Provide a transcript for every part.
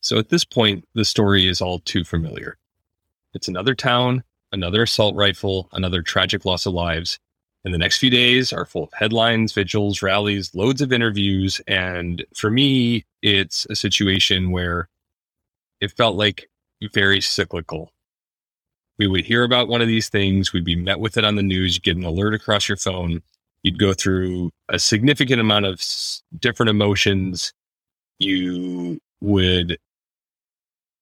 So at this point, the story is all too familiar. It's another town, another assault rifle, another tragic loss of lives. And the next few days are full of headlines, vigils, rallies, loads of interviews. And for me, it's a situation where it felt like very cyclical. We would hear about one of these things, we'd be met with it on the news, you get an alert across your phone, you'd go through a significant amount of different emotions. You would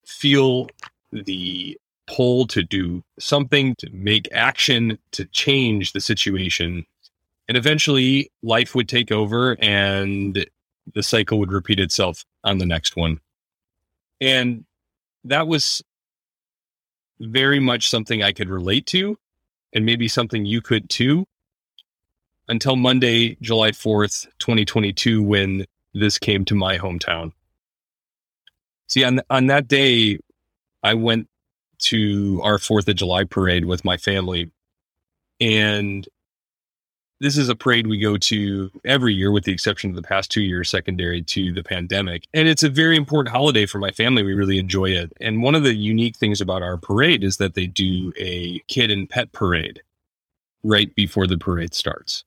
feel the pull to do something, to make action, to change the situation. And eventually life would take over and the cycle would repeat itself on the next one. And that was very much something I could relate to, and maybe something you could too, until Monday, July 4th, 2022, when this came to my hometown. See, on, on that day, I went to our Fourth of July parade with my family. And this is a parade we go to every year, with the exception of the past two years, secondary to the pandemic. And it's a very important holiday for my family. We really enjoy it. And one of the unique things about our parade is that they do a kid and pet parade right before the parade starts.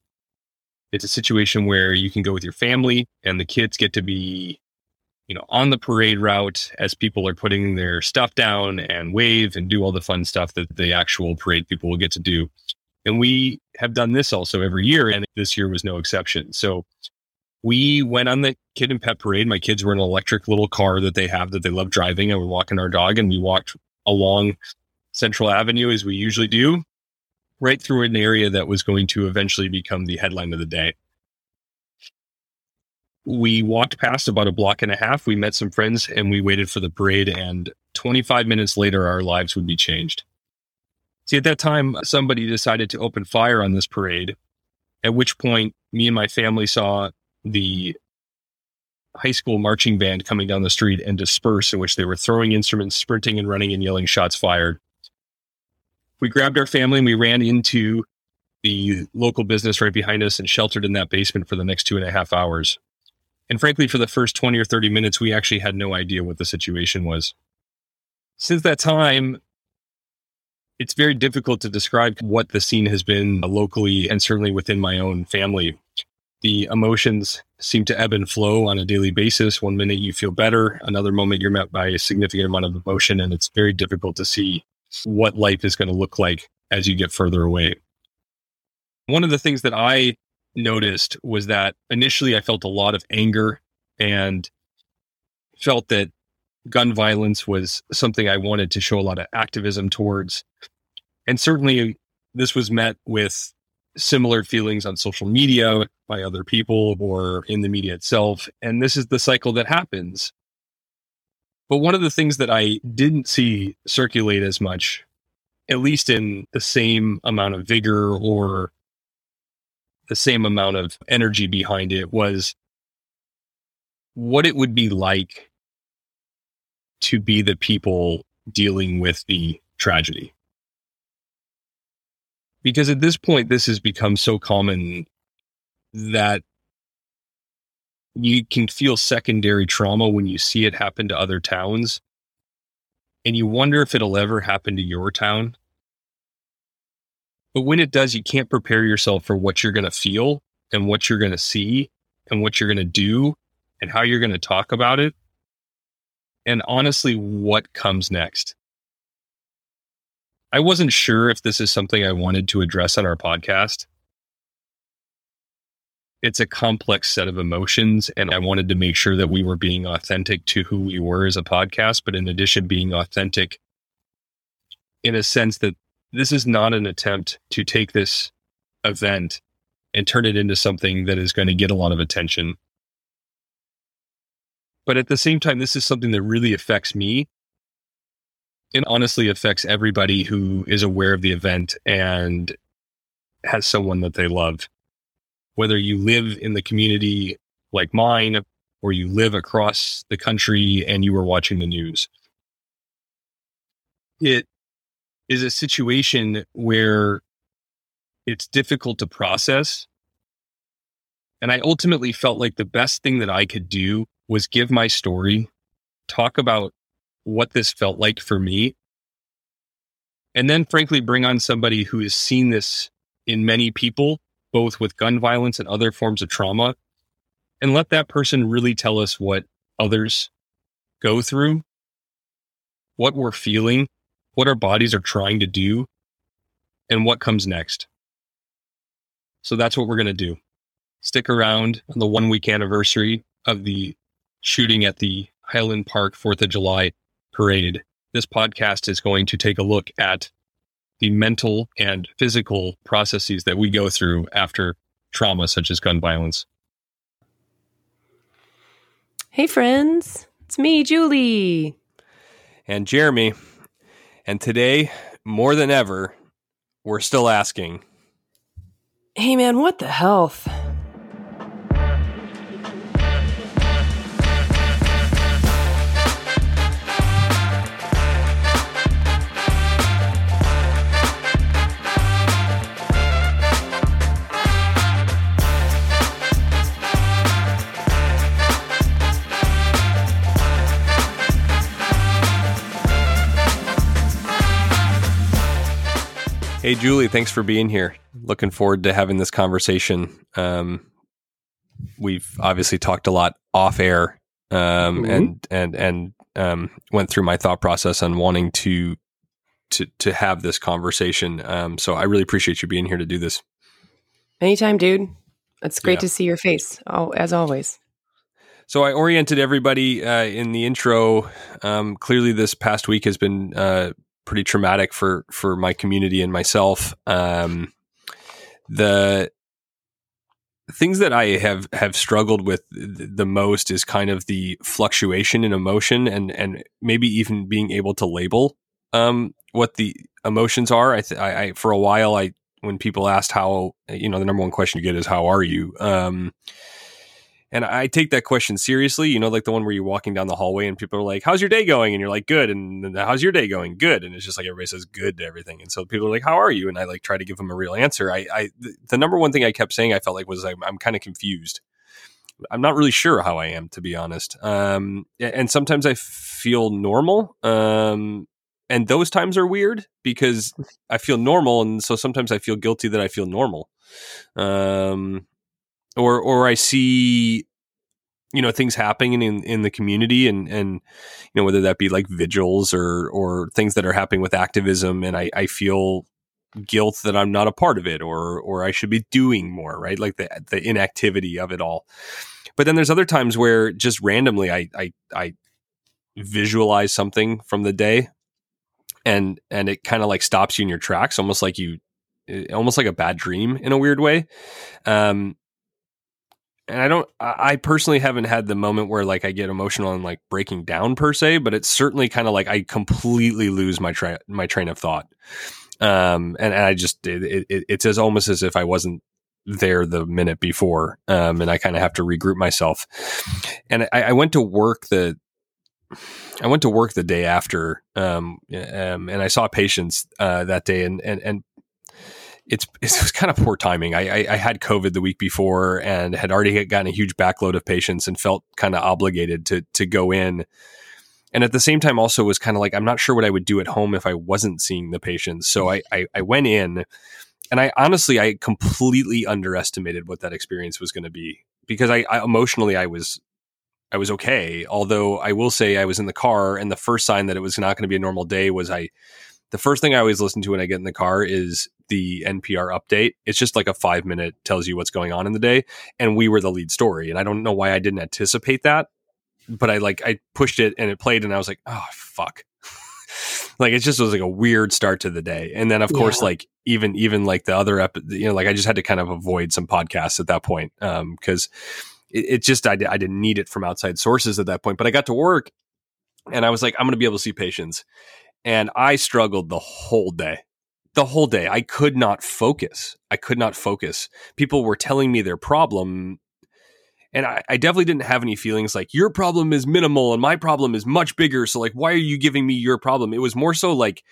It's a situation where you can go with your family and the kids get to be you know, on the parade route as people are putting their stuff down and wave and do all the fun stuff that the actual parade people will get to do. And we have done this also every year, and this year was no exception. So we went on the kid and pet parade. My kids were in an electric little car that they have that they love driving, and we're walking our dog, and we walked along Central Avenue as we usually do, right through an area that was going to eventually become the headline of the day we walked past about a block and a half. We met some friends and we waited for the parade. And 25 minutes later, our lives would be changed. See, at that time, somebody decided to open fire on this parade, at which point, me and my family saw the high school marching band coming down the street and disperse, in which they were throwing instruments, sprinting and running and yelling shots fired. We grabbed our family and we ran into the local business right behind us and sheltered in that basement for the next two and a half hours. And frankly, for the first 20 or 30 minutes, we actually had no idea what the situation was. Since that time, it's very difficult to describe what the scene has been locally and certainly within my own family. The emotions seem to ebb and flow on a daily basis. One minute you feel better, another moment you're met by a significant amount of emotion, and it's very difficult to see what life is going to look like as you get further away. One of the things that I noticed was that initially I felt a lot of anger and felt that gun violence was something I wanted to show a lot of activism towards. And certainly this was met with similar feelings on social media by other people or in the media itself. And this is the cycle that happens. But one of the things that I didn't see circulate as much, at least in the same amount of vigor or the same amount of energy behind it was what it would be like to be the people dealing with the tragedy. Because at this point, this has become so common that you can feel secondary trauma when you see it happen to other towns. And you wonder if it'll ever happen to your town. But when it does, you can't prepare yourself for what you're going to feel and what you're going to see and what you're going to do and how you're going to talk about it. And honestly, what comes next. I wasn't sure if this is something I wanted to address on our podcast. It's a complex set of emotions, and I wanted to make sure that we were being authentic to who we were as a podcast, but in addition, being authentic in a sense that this is not an attempt to take this event and turn it into something that is going to get a lot of attention. But at the same time, this is something that really affects me and honestly affects everybody who is aware of the event and has someone that they love. Whether you live in the community like mine or you live across the country and you are watching the news. It is a situation where it's difficult to process. And I ultimately felt like the best thing that I could do was give my story talk about what this felt like for me. And then, frankly, bring on somebody who has seen this in many people, both with gun violence and other forms of trauma, and let that person really tell us what others go through, what we're feeling, what our bodies are trying to do, and what comes next. So that's what we're going to do. Stick around on the one week anniversary of the shooting at the Highland Park 4th of July parade. This podcast is going to take a look at the mental and physical processes that we go through after trauma such as gun violence. Hey, friends. It's me, Julie. And Jeremy. And today, more than ever, we're still asking Hey, man, what the health? Hey, Julie, thanks for being here. Looking forward to having this conversation. Um, we've obviously talked a lot off air um, mm-hmm. and and and um, went through my thought process on wanting to to to have this conversation. Um, so I really appreciate you being here to do this. Anytime, dude. It's great yeah. to see your face, oh, as always. So I oriented everybody uh, in the intro. Um, clearly, this past week has been uh, pretty traumatic for for my community and myself. Um, the things that I have have struggled with the most is kind of the fluctuation in emotion and and maybe even being able to label um, what the emotions are. I, th- I, I, for a while I when people asked how you know the number one question you get is how are you. Um, and I take that question seriously. You know, like the one where you're walking down the hallway and people are like, "How's your day going?" And you're like, "Good." And how's your day going? Good. And it's just like everybody says good to everything. And so people are like, "How are you?" And I like try to give them a real answer. I, I the number one thing I kept saying I felt like was I'm, I'm kind of confused. I'm not really sure how I am, to be honest. Um, and sometimes I feel normal. Um, and those times are weird because I feel normal, and so sometimes I feel guilty that I feel normal. Um, or or I see you know things happening in in the community and and you know whether that be like vigils or or things that are happening with activism and I I feel guilt that I'm not a part of it or or I should be doing more right? Like the the inactivity of it all. But then there's other times where just randomly I I I visualize something from the day and and it kind of like stops you in your tracks almost like you almost like a bad dream in a weird way. Um and I don't, I personally haven't had the moment where like I get emotional and like breaking down per se, but it's certainly kind of like I completely lose my train, my train of thought. Um, and, and I just, it, it, it's as almost as if I wasn't there the minute before. Um, and I kind of have to regroup myself. And I, I, went to work the, I went to work the day after, um, um and I saw patients, uh, that day and, and, and it's it was kind of poor timing. I, I, I, had COVID the week before and had already gotten a huge backload of patients and felt kind of obligated to to go in. And at the same time, also was kind of like I'm not sure what I would do at home if I wasn't seeing the patients. So I I, I went in, and I honestly I completely underestimated what that experience was going to be because I, I emotionally I was I was okay. Although I will say I was in the car, and the first sign that it was not going to be a normal day was I the first thing I always listen to when I get in the car is the NPR update. It's just like a five minute tells you what's going on in the day. And we were the lead story. And I don't know why I didn't anticipate that, but I like, I pushed it and it played and I was like, oh, fuck. like it just was like a weird start to the day. And then of course, like even, even like the other, ep- you know, like I just had to kind of avoid some podcasts at that point. Um, cause it, it just, I, I didn't need it from outside sources at that point, but I got to work and I was like, I'm going to be able to see patients and I struggled the whole day. The whole day. I could not focus. I could not focus. People were telling me their problem. And I, I, definitely didn't have any feelings like your problem is minimal and my problem is much bigger. So, like, why are you giving me your problem? It was more so like,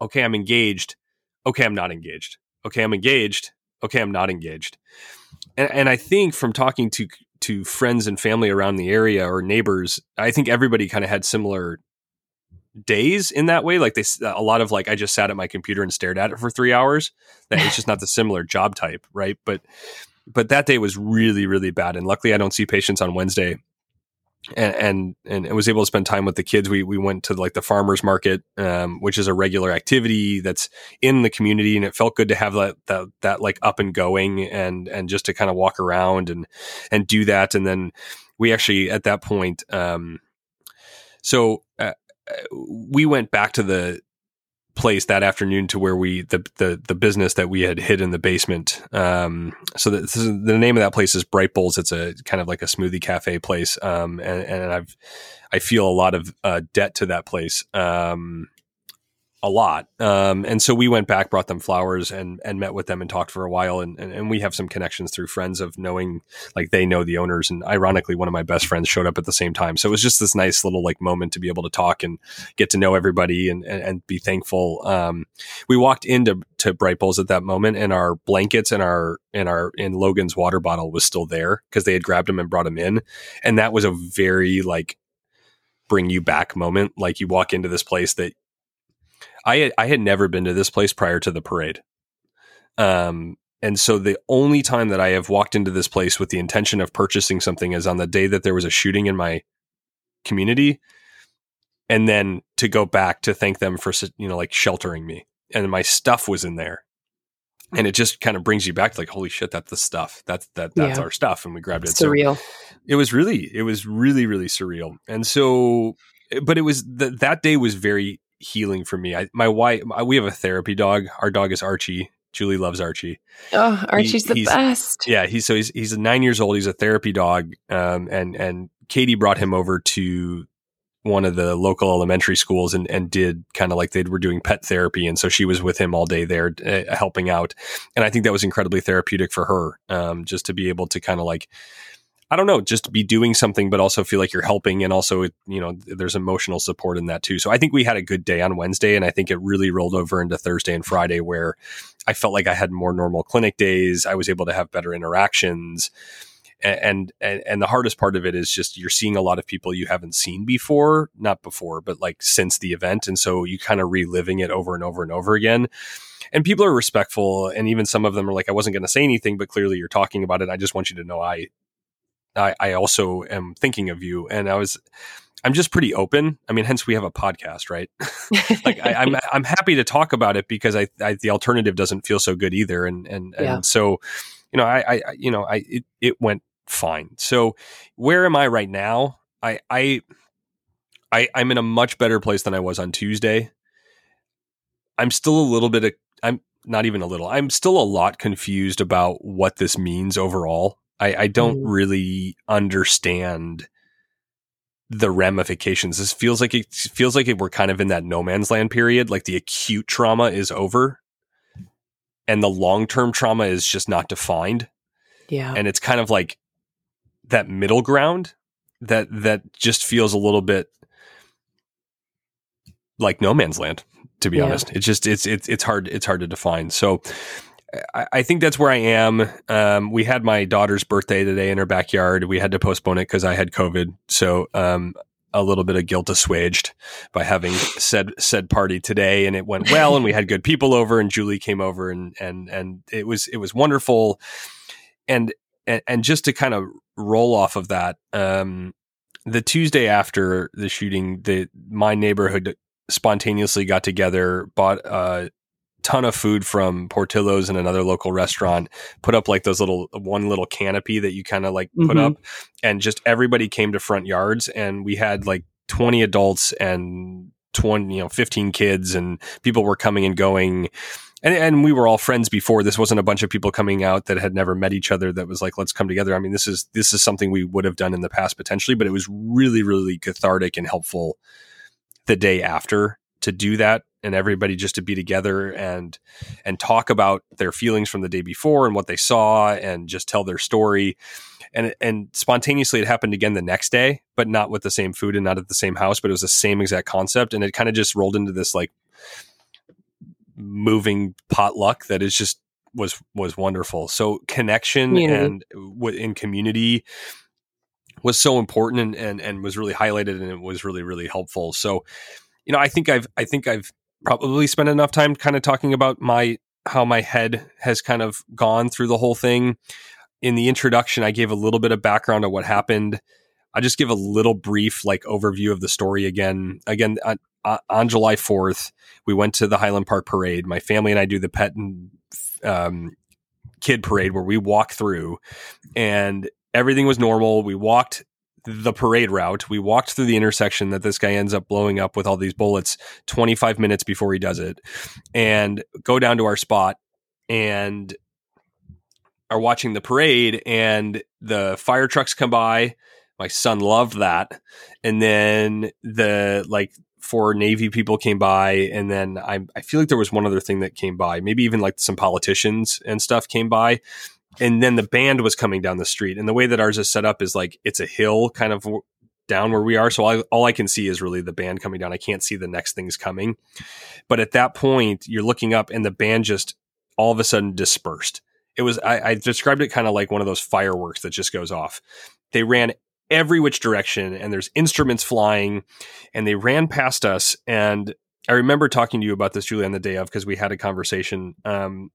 okay, I'm engaged. Okay, I'm not engaged. Okay, I'm engaged. Okay, I'm not engaged. And, and I think from talking to to friends and family around the area or neighbors, I think everybody kind of had similar days in that way. Like they, a lot of like, I just sat at my computer and stared at it for three hours. That it's just not the similar job type, right? But, but that day was really, really bad. And luckily, I don't see patients on Wednesday and, and and was able to spend time with the kids. We we went to like the farmers market, um, which is a regular activity that's in the community, and it felt good to have that that that like up and going, and and just to kind of walk around and and do that. And then we actually at that point, um, so we went back to the place that afternoon to where we the the, the business that we had hid in the basement. Um, so the, the name of that place is Bright Bowls. It's a kind of like a smoothie cafe place, um, and, and I've I feel a lot of uh, debt to that place. Um, a lot. Um, and so we went back, brought them flowers, and and met with them and talked for a while. And, and, and we have some connections through friends of knowing, like they know the owners. And ironically, one of my best friends showed up at the same time. So it was just this nice little like moment to be able to talk and get to know everybody and and, and be thankful. Um, we walked into to Bright Bowls at that moment, and our blankets and our and our in Logan's water bottle was still there because they had grabbed him and brought him in, and that was a very like bring you back moment. Like you walk into this place that I had, I had never been to this place prior to the parade. Um, and so the only time that I have walked into this place with the intention of purchasing something is on the day that there was a shooting in my community. And then to go back to thank them for, you know, like sheltering me. And my stuff was in there. And it just kind of brings you back to like, holy shit, that's the stuff. That's that that's yeah. our stuff. And we grabbed it. Surreal. So it was really, it was really, really surreal. And so but it was that that day was very healing for me. I, my wife, we have a therapy dog. Our dog is Archie. Julie loves Archie. Oh, Archie's he, the best. Yeah, he's so he's he's nine years old. He's a therapy dog, um, and and Katie brought him over to one of the local elementary schools and and did kind of like they were doing pet therapy, and so she was with him all day there, uh, helping out, and I think that was incredibly therapeutic for her, um, just to be able to kind of like I don't know, just be doing something, but also feel like you're helping. And also, you know, there's emotional support in that too. So I think we had a good day on Wednesday. And I think it really rolled over into Thursday and Friday where I felt like I had more normal clinic days. I was able to have better interactions. And, and and the hardest part of it is just you're seeing a lot of people you haven't seen before, not before, but like since the event, and so you kind of reliving it over and over and over again and people are respectful and even some of them are like i wasn't going to say anything but clearly you're talking about it i just want you to know i I, I also am thinking of you. And I was, I'm just pretty open. I mean, hence we have a podcast, right? like I, am I'm, I'm happy to talk about it because I, I, the alternative doesn't feel so good either. And, and, and so, you know, I, I, you know, I, it, it went fine. So where am I right now? I, I, I, I'm in a much better place than I was on Tuesday. I'm still a little bit, of, I'm not even a little, I'm still a lot confused about what this means overall. I, I don't mm. really understand the ramifications. This feels like it feels like it, we're kind of in that no man's land period. Like the acute trauma is over, and the long term trauma is just not defined. Yeah, and it's kind of like that middle ground that that just feels a little bit like no man's land. To be yeah. honest, it's just it's it's it's hard it's hard to define. So I, think that's where I am. Um, we had my daughter's birthday today in her backyard. We had to postpone it because I had COVID. So um, a little bit of guilt assuaged by having said said party today, and it went well, and we had good people over, and Julie came over, and and and it was it was wonderful, and and, and just to kind of roll off of that, um, the Tuesday after the shooting, the my neighborhood spontaneously got together, bought uh, ton of food from Portillo's and another local restaurant, put up like those little one little canopy that you kind of like mm-hmm. put up, and just everybody came to front yards, and we had like twenty adults and 20 you know 15 kids and people were coming and going and, and we were all friends before. This wasn't a bunch of people coming out that had never met each other that was like let's come together. I mean this is this is something we would have done in the past potentially but it was really really cathartic and helpful the day after to do that and everybody just to be together and and talk about their feelings from the day before and what they saw and just tell their story and and spontaneously it happened again the next day but not with the same food and not at the same house but it was the same exact concept and it kind of just rolled into this like moving potluck that is just was was wonderful so connection community. and w- in community was so important and, and and was really highlighted and it was really really helpful. So, you know, I think I've I think I've probably spent enough time kind of talking about my how my head has kind of gone through the whole thing. In the introduction, I gave a little bit of background of what happened. I just give a little brief like overview of the story again. Again, on, on July 4th, we went to the Highland Park parade. My family and I do the pet and um, kid parade where we walk through and everything was normal. We walked the parade route. We walked through the intersection that this guy ends up blowing up with all these bullets 25 minutes before he does it and go down to our spot and are watching the parade and the fire trucks come by. My son loved that. And then the like four Navy people came by, and then I, I feel like there was one other thing that came by. Maybe even like some politicians and stuff came by, and then the band was coming down the street. And the way that ours is set up is like it's a hill kind of down where we are, so I, all I can see is really the band coming down. I can't see the next things coming. But at that point, you're looking up, and the band just all of a sudden dispersed. It was I, I described it kind of like one of those fireworks that just goes off. They ran every which direction and there's instruments flying and they ran past us and i remember talking to you about this julie on the day of because we had a conversation um,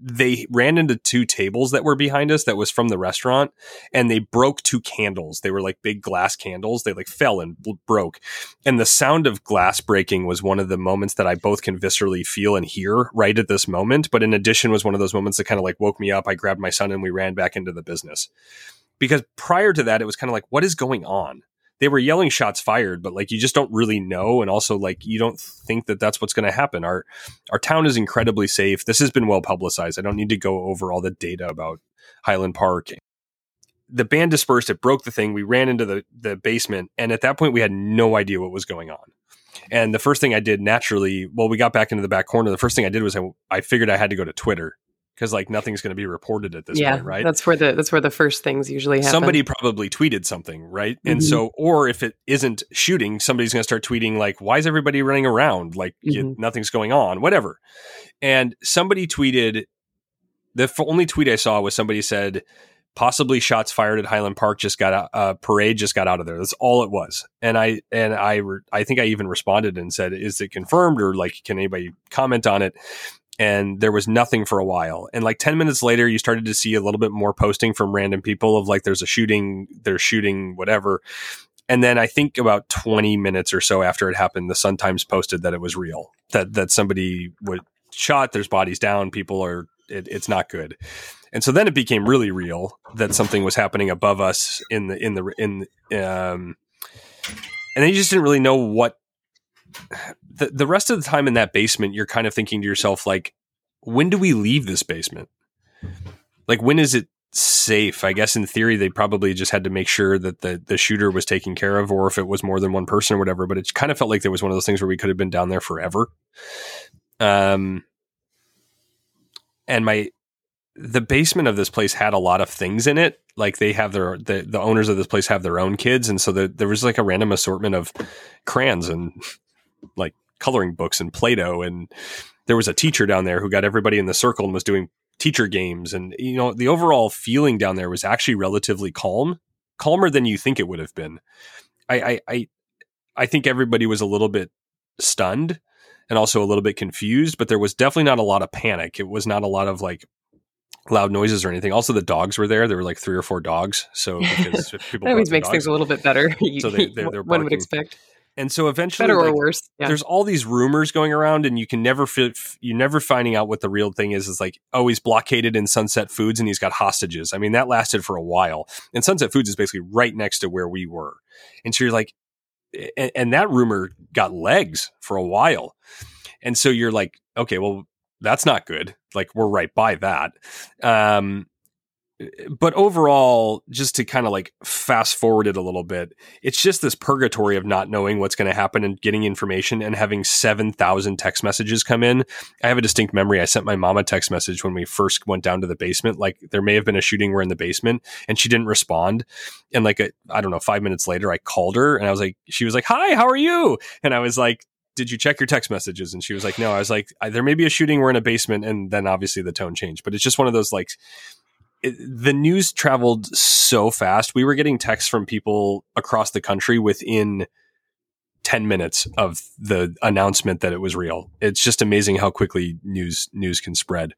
they ran into two tables that were behind us that was from the restaurant and they broke two candles. They were like big glass candles. They like fell and broke. And the sound of glass breaking was one of the moments that i both can viscerally feel and hear right at this moment. But in addition was one of those moments that kind of like woke me up. I grabbed my son and we ran back into the business. Because prior to that, it was kind of like, what is going on? They were yelling shots fired, but like you just don't really know, and also like you don't think that that's what's going to happen. Our our town is incredibly safe. This has been well publicized. I don't need to go over all the data about Highland Park. The band dispersed. It broke the thing. We ran into the the basement, and at that point, we had no idea what was going on. And the first thing I did naturally, well, we got back into the back corner. The first thing I did was I, I figured I had to go to Twitter because like nothing's going to be reported at this yeah, point, right? That's where the that's where the first things usually happen. Somebody probably tweeted something, right? Mm-hmm. And so, or if it isn't shooting, somebody's going to start tweeting like, "Why is everybody running around? Like mm-hmm. you, nothing's going on, whatever." And somebody tweeted. The f- only tweet I saw was somebody said, possibly shots fired at Highland Park just got a uh, parade just got out of there. That's all it was. And I and I re- I think I even responded and said, "Is it confirmed or like can anybody comment on it?" And there was nothing for a while. And like 10 minutes later, you started to see a little bit more posting from random people of like, there's a shooting, there's shooting, whatever. And then I think about 20 minutes or so after it happened, the Sun Times posted that it was real, that, that somebody was shot, there's bodies down, people are, it, it's not good. And so then it became really real that something was happening above us in the, in the, in, um, and then you just didn't really know what the, the rest of the time in that basement, you're kind of thinking to yourself, like, when do we leave this basement? Like, when is it safe? I guess in theory, they probably just had to make sure that the, the shooter was taken care of, or if it was more than one person or whatever. But it kind of felt like there was one of those things where we could have been down there forever. Um, and my the basement of this place had a lot of things in it. Like they have their the, the owners of this place have their own kids, and so the, there was like a random assortment of crayons and like coloring books and Play-Doh. And there was a teacher down there who got everybody in the circle and was doing teacher games. And, you know, the overall feeling down there was actually relatively calm, calmer than you think it would have been. I, I, I, I think everybody was a little bit stunned and also a little bit confused, but there was definitely not a lot of panic. It was not a lot of like loud noises or anything. Also, the dogs were there. There were like three or four dogs. So because people always makes dogs, things a little bit better. so they, they're, they're one would expect. And so eventually, better like, or worse, yeah. there's all these rumors going around, and you can never fit. You never finding out what the real thing is. Is like, oh, he's blockaded in Sunset Foods, and he's got hostages. I mean, that lasted for a while. And Sunset Foods is basically right next to where we were, and so you're like, and, and that rumor got legs for a while, and so you're like, okay, well, that's not good. Like we're right by that. Um, but overall, just to kind of like fast forward it a little bit, it's just this purgatory of not knowing what's going to happen and getting information and having 7,000 text messages come in. I have a distinct memory. I sent my mom a text message when we first went down to the basement. Like there may have been a shooting. We're in the basement and she didn't respond. And like, I don't know, five minutes later, I called her and I was like, she was like, hi, how are you? And I was like, did you check your text messages? And she was like, no. I was like, there may be a shooting. We're in a basement. And then obviously the tone changed, but it's just one of those like, the news traveled so fast. We were getting texts from people across the country within 10 minutes of the announcement that it was real. It's just amazing how quickly news news can spread.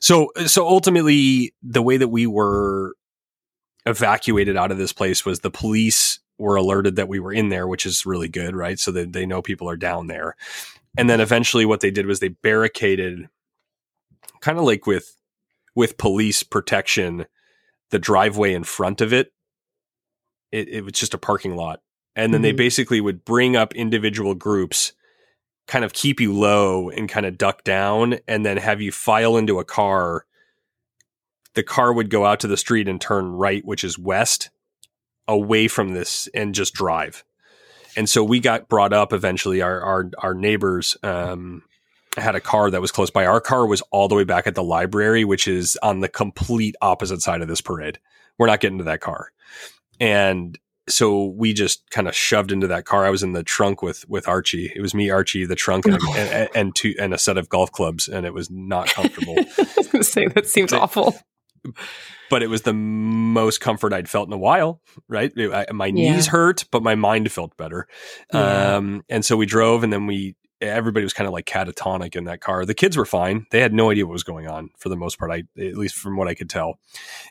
So so ultimately the way that we were evacuated out of this place was the police were alerted that we were in there, which is really good, right? So that they know people are down there. And then eventually what they did was they barricaded kind of like with with police protection the driveway in front of it. It, it was just a parking lot. And then mm-hmm. they basically would bring up individual groups, kind of keep you low and kind of duck down, and then have you file into a car. The car would go out to the street and turn right, which is west, away from this, and just drive. And so we got brought up eventually. Our our our neighbors um, had a car that was close by. Our car was all the way back at the library, which is on the complete opposite side of this parade. We're not getting to that car. And so we just kind of shoved into that car. I was in the trunk with with Archie. It was me, Archie, the trunk, and, and, and, two and a set of golf clubs, and it was not comfortable. I was going to say that seems but, awful. But it was the most comfort I'd felt in a while. Right, I, my yeah. knees hurt, but my mind felt better. Yeah. Um, and so we drove, and then we everybody was kind of like catatonic in that car. The kids were fine. They had no idea what was going on for the most part. I, at least from what I could tell.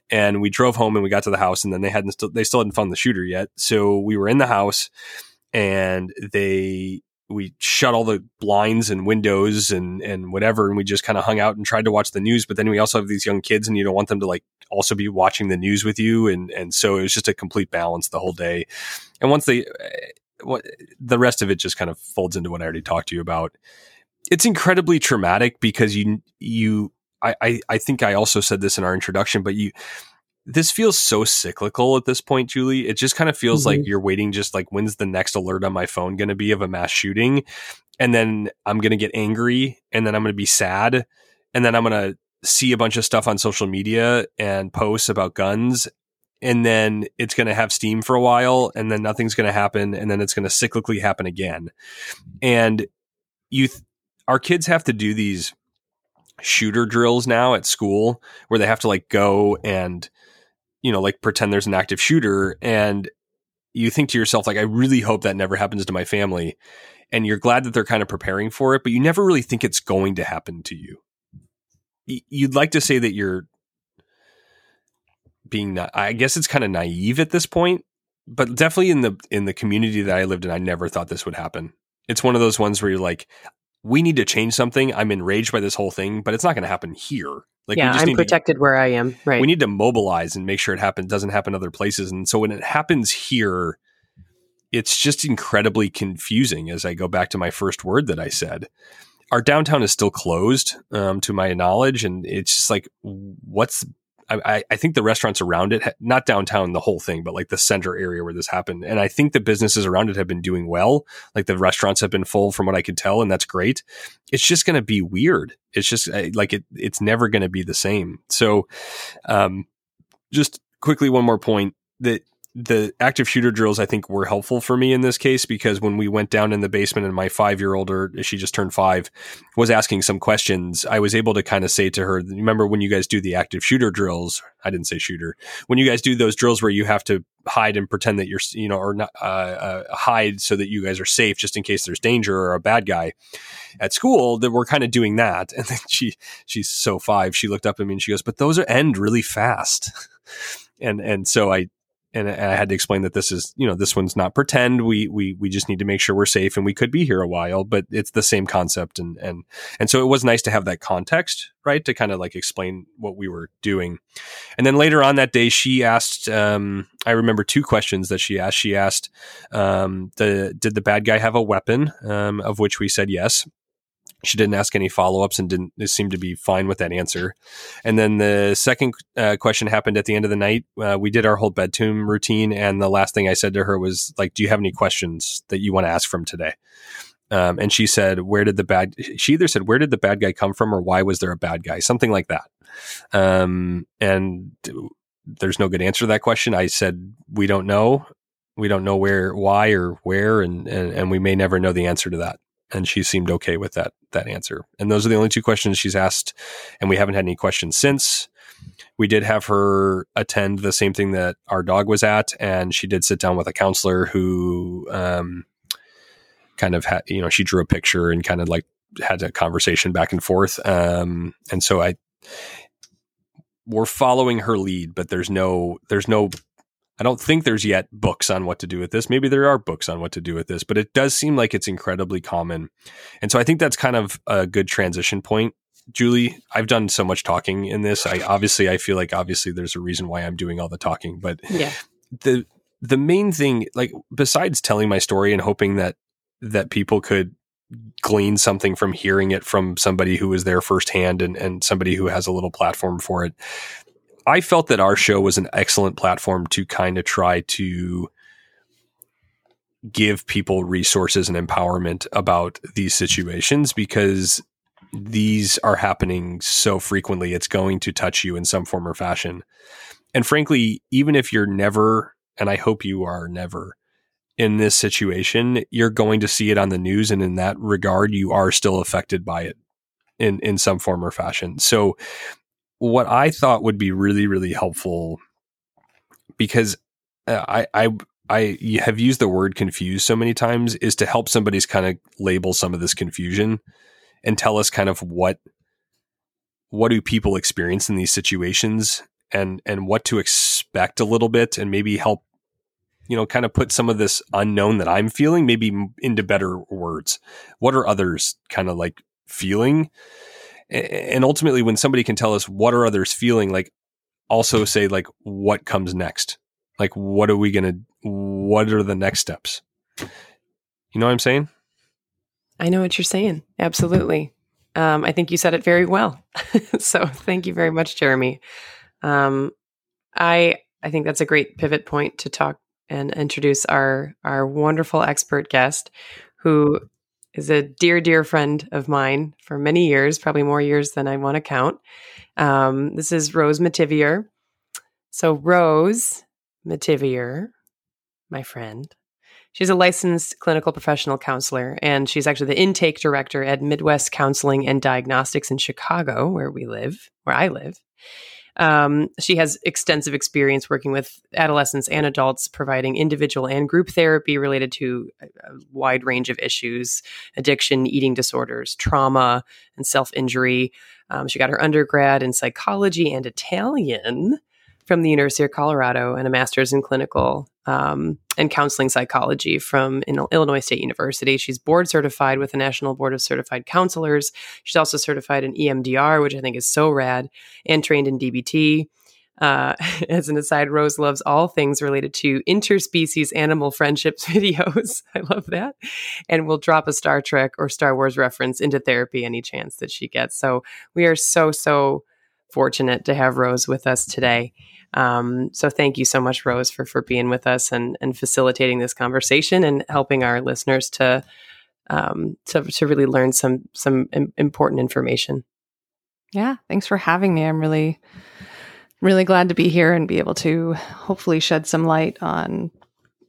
And we drove home and we got to the house and then they hadn't, still, they still hadn't found the shooter yet. So we were in the house and they, we shut all the blinds and windows and, and whatever. And we just kind of hung out and tried to watch the news. But then we also have these young kids and you don't want them to like also be watching the news with you. And, and so it was just a complete balance the whole day. And once they, what the rest of it just kind of folds into what I already talked to you about. It's incredibly traumatic because you you I, I, I think I also said this in our introduction, but you this feels so cyclical at this point, Julie. It just kind of feels mm-hmm. like you're waiting just like when's the next alert on my phone going to be of a mass shooting? And then I'm going to get angry and then I'm going to be sad and then I'm going to see a bunch of stuff on social media and posts about guns and then it's going to have steam for a while and then nothing's going to happen and then it's going to cyclically happen again. And you th- our kids have to do these shooter drills now at school where they have to like go and you know like pretend there's an active shooter and you think to yourself like i really hope that never happens to my family and you're glad that they're kind of preparing for it but you never really think it's going to happen to you. You'd like to say that you're being I guess it's kind of naive at this point, but definitely in the in the community that I lived in, I never thought this would happen. It's one of those ones where you're like, we need to change something. I'm enraged by this whole thing, but it's not going to happen here. Like, yeah, I'm protected to, where I am. Right. We need to mobilize and make sure it happens doesn't happen other places. And so when it happens here, it's just incredibly confusing. As I go back to my first word that I said, our downtown is still closed, um, to my knowledge, and it's just like, what's I, I think the restaurants around it, not downtown, the whole thing, but like the center area where this happened. And I think the businesses around it have been doing well. Like the restaurants have been full from what I could tell, and that's great. It's just going to be weird. It's just like it, it's never going to be the same. So, um, just quickly, one more point that the active shooter drills I think were helpful for me in this case because when we went down in the basement and my five year old or she just turned five was asking some questions, I was able to kind of say to her, remember when you guys do the active shooter drills? I didn't say shooter. When you guys do those drills where you have to hide and pretend that you're, you know, or not uh, uh, hide so that you guys are safe just in case there's danger or a bad guy at school, that we're kind of doing that. And then she, she's so five, she looked up at me and she goes, but those are end really fast. and and so I and I had to explain that this is, you know, this one's not pretend. We we we just need to make sure we're safe, and we could be here a while, but it's the same concept, and and and so it was nice to have that context, right, to kind of like explain what we were doing. And then later on that day, she asked. Um, I remember two questions that she asked. She asked, um, the did the bad guy have a weapon? Um, of which we said yes, she didn't ask any follow ups and didn't seem to be fine with that answer. And then the second uh, question happened at the end of the night. Uh, we did our whole bedtime routine, and the last thing I said to her was like, "Do you have any questions that you want to ask from today?" Um, and she said, "Where did the bad?" She either said, "Where did the bad guy come from?" or "Why was there a bad guy?" Something like that. Um, and there's no good answer to that question. I said, "We don't know. We don't know where, why, or where, and and, and we may never know the answer to that." and she seemed okay with that that answer. And those are the only two questions she's asked, and we haven't had any questions since. we did have her attend the same thing that our dog was at, and she did sit down with a counselor who um, kind of had, you know, she drew a picture and kind of like had a conversation back and forth. Um, and so I, we're following her lead, but there's no, there's no, I don't think there's yet books on what to do with this. Maybe there are books on what to do with this, but it does seem like it's incredibly common. And so I think that's kind of a good transition point. Julie, I've done so much talking in this. I obviously I feel like obviously there's a reason why I'm doing all the talking, but yeah. the the main thing like besides telling my story and hoping that that people could glean something from hearing it from somebody who was there firsthand and, and somebody who has a little platform for it. I felt that our show was an excellent platform to kind of try to give people resources and empowerment about these situations because these are happening so frequently, it's going to touch you in some form or fashion. And frankly, even if you're never, and I hope you are never in this situation, you're going to see it on the news. And in that regard, you are still affected by it in, in some form or fashion. So, what I thought would be really, really helpful because uh, I, I, I have used the word confused so many times is to help somebody's kind of label some of this confusion and tell us kind of what what do people experience in these situations and and what to expect a little bit and maybe help you know kind of put some of this unknown that I'm feeling maybe into better words. What are others kind of like feeling? And ultimately when somebody can tell us what are others feeling like also say like what comes next? Like what are we going to what are the next steps? You know what I'm saying? I know what you're saying. Absolutely. Um, I think you said it very well. so thank you very much, Jeremy. Um, I I think that's a great pivot point to talk and introduce our our wonderful expert guest, who is a dear dear friend of mine for many years, probably more years than I want to count. Um, this is Rose Metivier. So Rose Metivier, my friend, She's a licensed clinical professional counselor, and she's actually the intake director at Midwest Counseling and Diagnostics in Chicago, where we live, where I live. Um, she has extensive experience working with adolescents and adults, providing individual and group therapy related to a, a wide range of issues addiction, eating disorders, trauma, and self injury. Um, she got her undergrad in psychology and Italian from the University of Colorado and a master's in clinical um, and counseling psychology from Illinois State University. She's board certified with the National Board of Certified Counselors. She's also certified in EMDR, which I think is so rad, and trained in DBT. Uh, as an aside, Rose loves all things related to interspecies animal friendships videos. I love that. And will drop a Star Trek or Star Wars reference into therapy any chance that she gets. So we are so, so fortunate to have Rose with us today. Um, so thank you so much, Rose, for for being with us and and facilitating this conversation and helping our listeners to um, to to really learn some some important information. Yeah, thanks for having me. I'm really really glad to be here and be able to hopefully shed some light on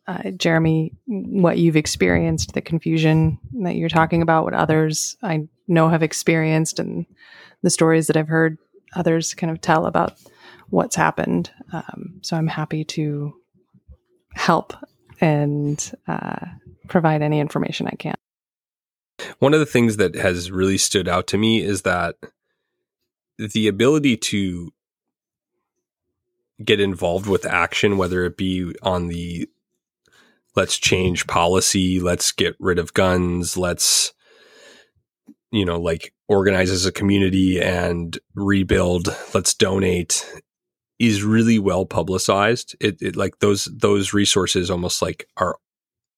uh, Jeremy, what you've experienced, the confusion that you're talking about, what others I know have experienced, and the stories that I've heard others kind of tell about what's happened. Um, so I'm happy to help and uh, provide any information I can. One of the things that has really stood out to me is that the ability to get involved with action, whether it be on the let's change policy, let's get rid of guns, let's, you know, like organize as a community and rebuild, let's donate is really well publicized. It, it, like those those resources almost like are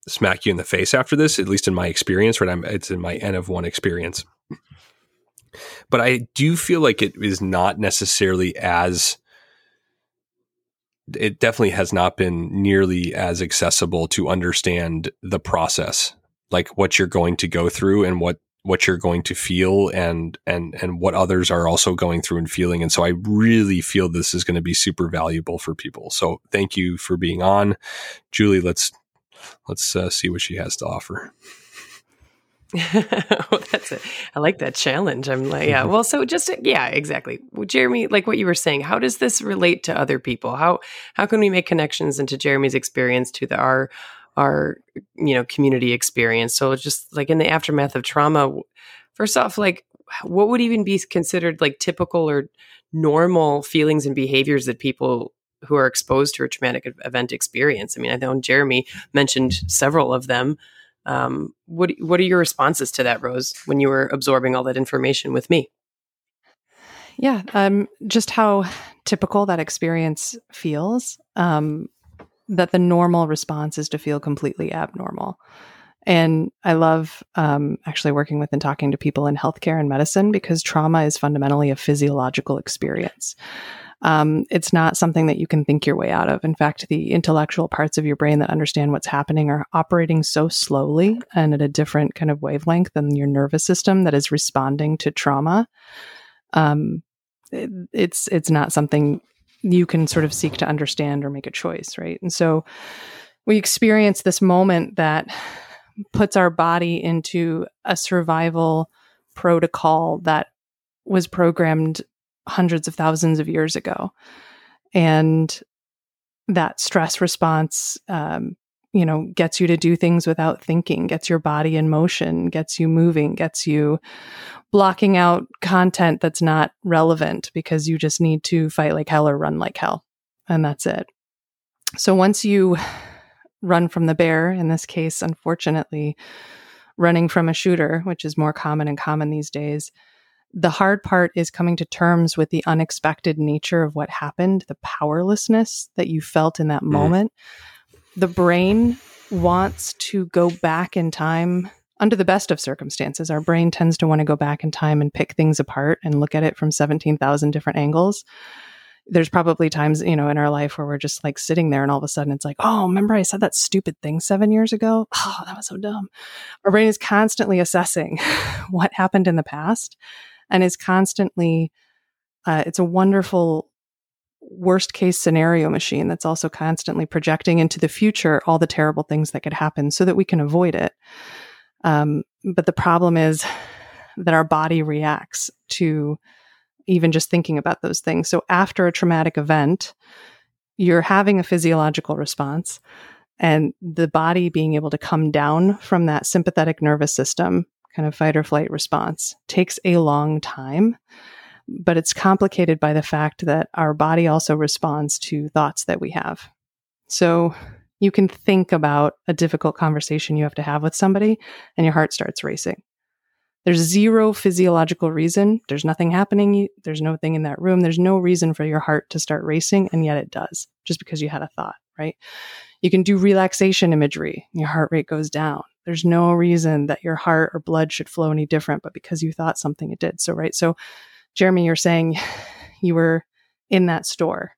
smack you in the face after this. At least in my experience, right? I'm it's in my N of one experience. But I do feel like it is not necessarily as it definitely has not been nearly as accessible to understand the process, like what you're going to go through and what what you're going to feel and and and what others are also going through and feeling and so i really feel this is going to be super valuable for people so thank you for being on julie let's let's uh, see what she has to offer that's it. I like that challenge. I'm like, yeah. Well, so just yeah, exactly. Well, Jeremy, like what you were saying, how does this relate to other people? How how can we make connections into Jeremy's experience to the our our you know community experience? So just like in the aftermath of trauma, first off, like what would even be considered like typical or normal feelings and behaviors that people who are exposed to a traumatic event experience? I mean, I know Jeremy mentioned several of them. Um, what what are your responses to that, Rose, when you were absorbing all that information with me? Yeah, um, just how typical that experience feels. Um, that the normal response is to feel completely abnormal. And I love um, actually working with and talking to people in healthcare and medicine because trauma is fundamentally a physiological experience. Um, it's not something that you can think your way out of. In fact, the intellectual parts of your brain that understand what's happening are operating so slowly and at a different kind of wavelength than your nervous system that is responding to trauma. Um, it, it's it's not something you can sort of seek to understand or make a choice, right? And so we experience this moment that puts our body into a survival protocol that was programmed hundreds of thousands of years ago. And that stress response, um, you know, gets you to do things without thinking, gets your body in motion, gets you moving, gets you blocking out content that's not relevant because you just need to fight like hell or run like hell. And that's it. So once you run from the bear, in this case, unfortunately, running from a shooter, which is more common and common these days, the hard part is coming to terms with the unexpected nature of what happened, the powerlessness that you felt in that mm. moment. The brain wants to go back in time under the best of circumstances. Our brain tends to want to go back in time and pick things apart and look at it from 17,000 different angles. There's probably times, you know, in our life where we're just like sitting there and all of a sudden it's like, oh, remember I said that stupid thing seven years ago? Oh, that was so dumb. Our brain is constantly assessing what happened in the past and is constantly uh, it's a wonderful worst case scenario machine that's also constantly projecting into the future all the terrible things that could happen so that we can avoid it. Um, but the problem is that our body reacts to even just thinking about those things. So after a traumatic event you're having a physiological response and the body being able to come down from that sympathetic nervous system kind of fight or flight response takes a long time but it's complicated by the fact that our body also responds to thoughts that we have. So you can think about a difficult conversation you have to have with somebody and your heart starts racing. There's zero physiological reason. There's nothing happening. There's no thing in that room. There's no reason for your heart to start racing and yet it does just because you had a thought right? You can do relaxation imagery. Your heart rate goes down. There's no reason that your heart or blood should flow any different, but because you thought something it did. So, right. So, Jeremy, you're saying you were in that store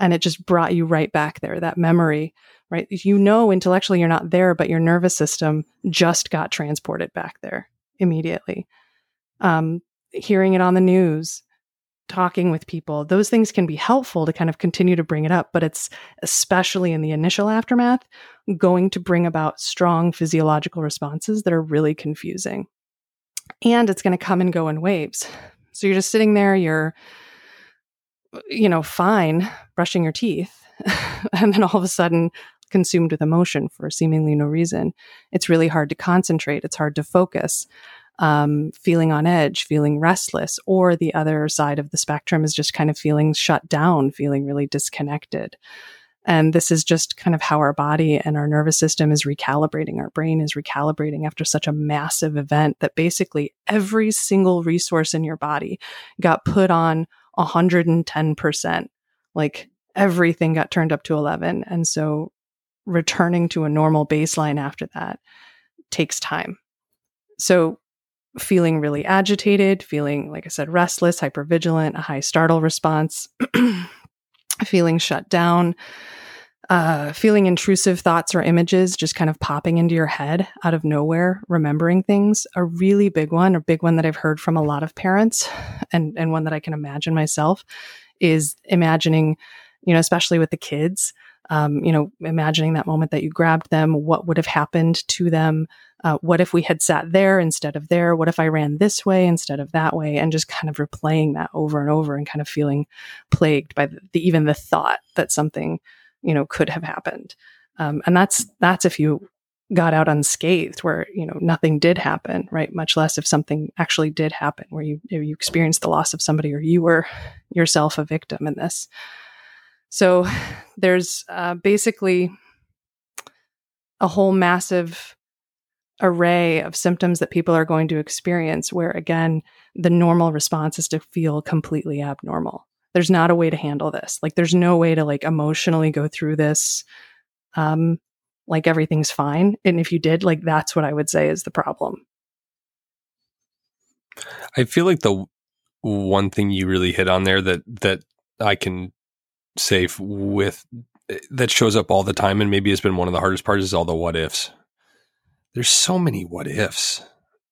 and it just brought you right back there, that memory, right? You know, intellectually you're not there, but your nervous system just got transported back there immediately. Um, hearing it on the news, talking with people, those things can be helpful to kind of continue to bring it up, but it's especially in the initial aftermath going to bring about strong physiological responses that are really confusing. And it's going to come and go in waves. So you're just sitting there, you're, you know, fine, brushing your teeth. and then all of a sudden, consumed with emotion for seemingly no reason. It's really hard to concentrate. It's hard to focus um, feeling on edge, feeling restless, or the other side of the spectrum is just kind of feeling shut down, feeling really disconnected. And this is just kind of how our body and our nervous system is recalibrating. Our brain is recalibrating after such a massive event that basically every single resource in your body got put on 110%. Like everything got turned up to 11. And so returning to a normal baseline after that takes time. So feeling really agitated, feeling, like I said, restless, hypervigilant, a high startle response, feeling shut down, uh, feeling intrusive thoughts or images just kind of popping into your head out of nowhere, remembering things. A really big one, a big one that I've heard from a lot of parents, and, and one that I can imagine myself, is imagining, you know, especially with the kids, um, you know, imagining that moment that you grabbed them, what would have happened to them? Uh, what if we had sat there instead of there? What if I ran this way instead of that way? And just kind of replaying that over and over and kind of feeling plagued by the, the even the thought that something, you know, could have happened. Um, and that's that's if you got out unscathed where you know nothing did happen right? Much less if something actually did happen where you you experienced the loss of somebody or you were yourself a victim in this. So there's uh, basically a whole massive array of symptoms that people are going to experience where again the normal response is to feel completely abnormal there's not a way to handle this like there's no way to like emotionally go through this um like everything's fine. And if you did, like that's what I would say is the problem. I feel like the one thing you really hit on there that that I can say with eh, that shows up all the time and maybe has been one of the hardest parts is all the what ifs. There's so many what ifs.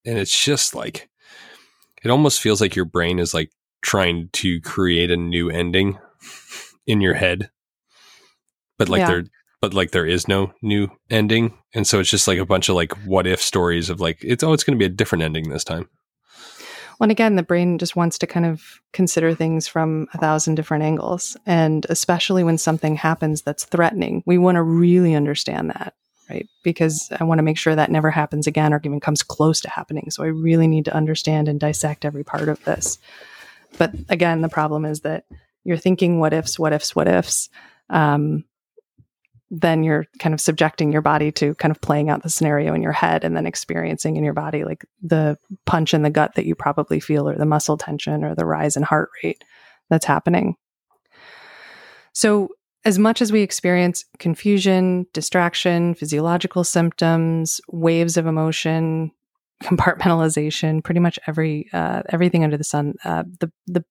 And it's just like it almost feels like your brain is like trying to create a new ending in your head. But like yeah. they're but like there is no new ending and so it's just like a bunch of like what if stories of like it's oh it's going to be a different ending this time well, and again, the brain just wants to kind of consider things from a thousand different angles. And especially when something happens that's threatening, we want to really understand that, right? Because I want to make sure that never happens again or even comes close to happening. So I really need to understand and dissect every part of this. But again, the problem is that you're thinking what ifs, what ifs, what ifs. Um, then you're kind of subjecting your body to kind of playing out the scenario in your head and then experiencing in your body like the punch in the gut that you probably feel or the muscle tension or the rise in heart rate that's happening. So, as much as we experience confusion, distraction, physiological symptoms, waves of emotion, compartmentalization, pretty much every uh, everything under the sun, uh, the the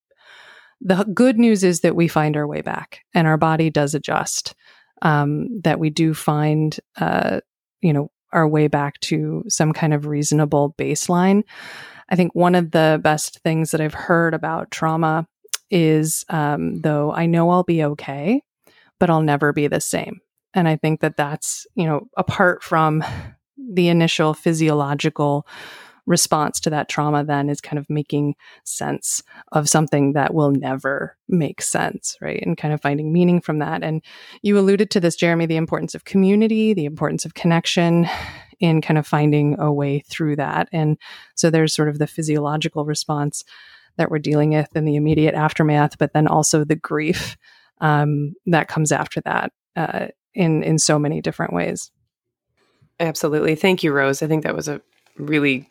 the good news is that we find our way back and our body does adjust um, that we do find, uh, you know, our way back to some kind of reasonable baseline. I think one of the best things that I've heard about trauma is, um, though I know I'll be okay, but I'll never be the same. And I think that that's, you know, apart from the initial physiological response to that trauma then is kind of making sense of something that will never make sense, right? And kind of finding meaning from that. And you alluded to this, Jeremy, the importance of community, the importance of connection in kind of finding a way through that. And so there's sort of the physiological response that we're dealing with in the immediate aftermath, but then also the grief um, that comes after that uh, in in so many different ways. Absolutely, thank you, Rose. I think that was a really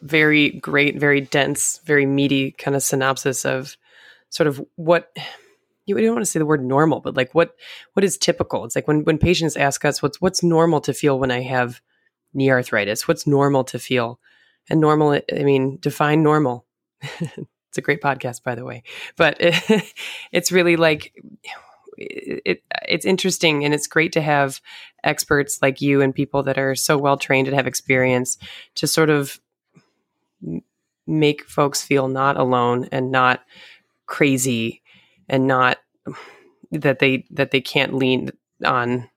very great, very dense, very meaty kind of synopsis of sort of what you don't want to say the word normal, but like what what is typical. It's like when when patients ask us what's what's normal to feel when I have knee arthritis. What's normal to feel? And normal, I mean, define normal. it's a great podcast, by the way. But it, it's really like it, it's interesting and it's great to have experts like you and people that are so well trained and have experience to sort of make folks feel not alone and not crazy and not that they that they can't lean on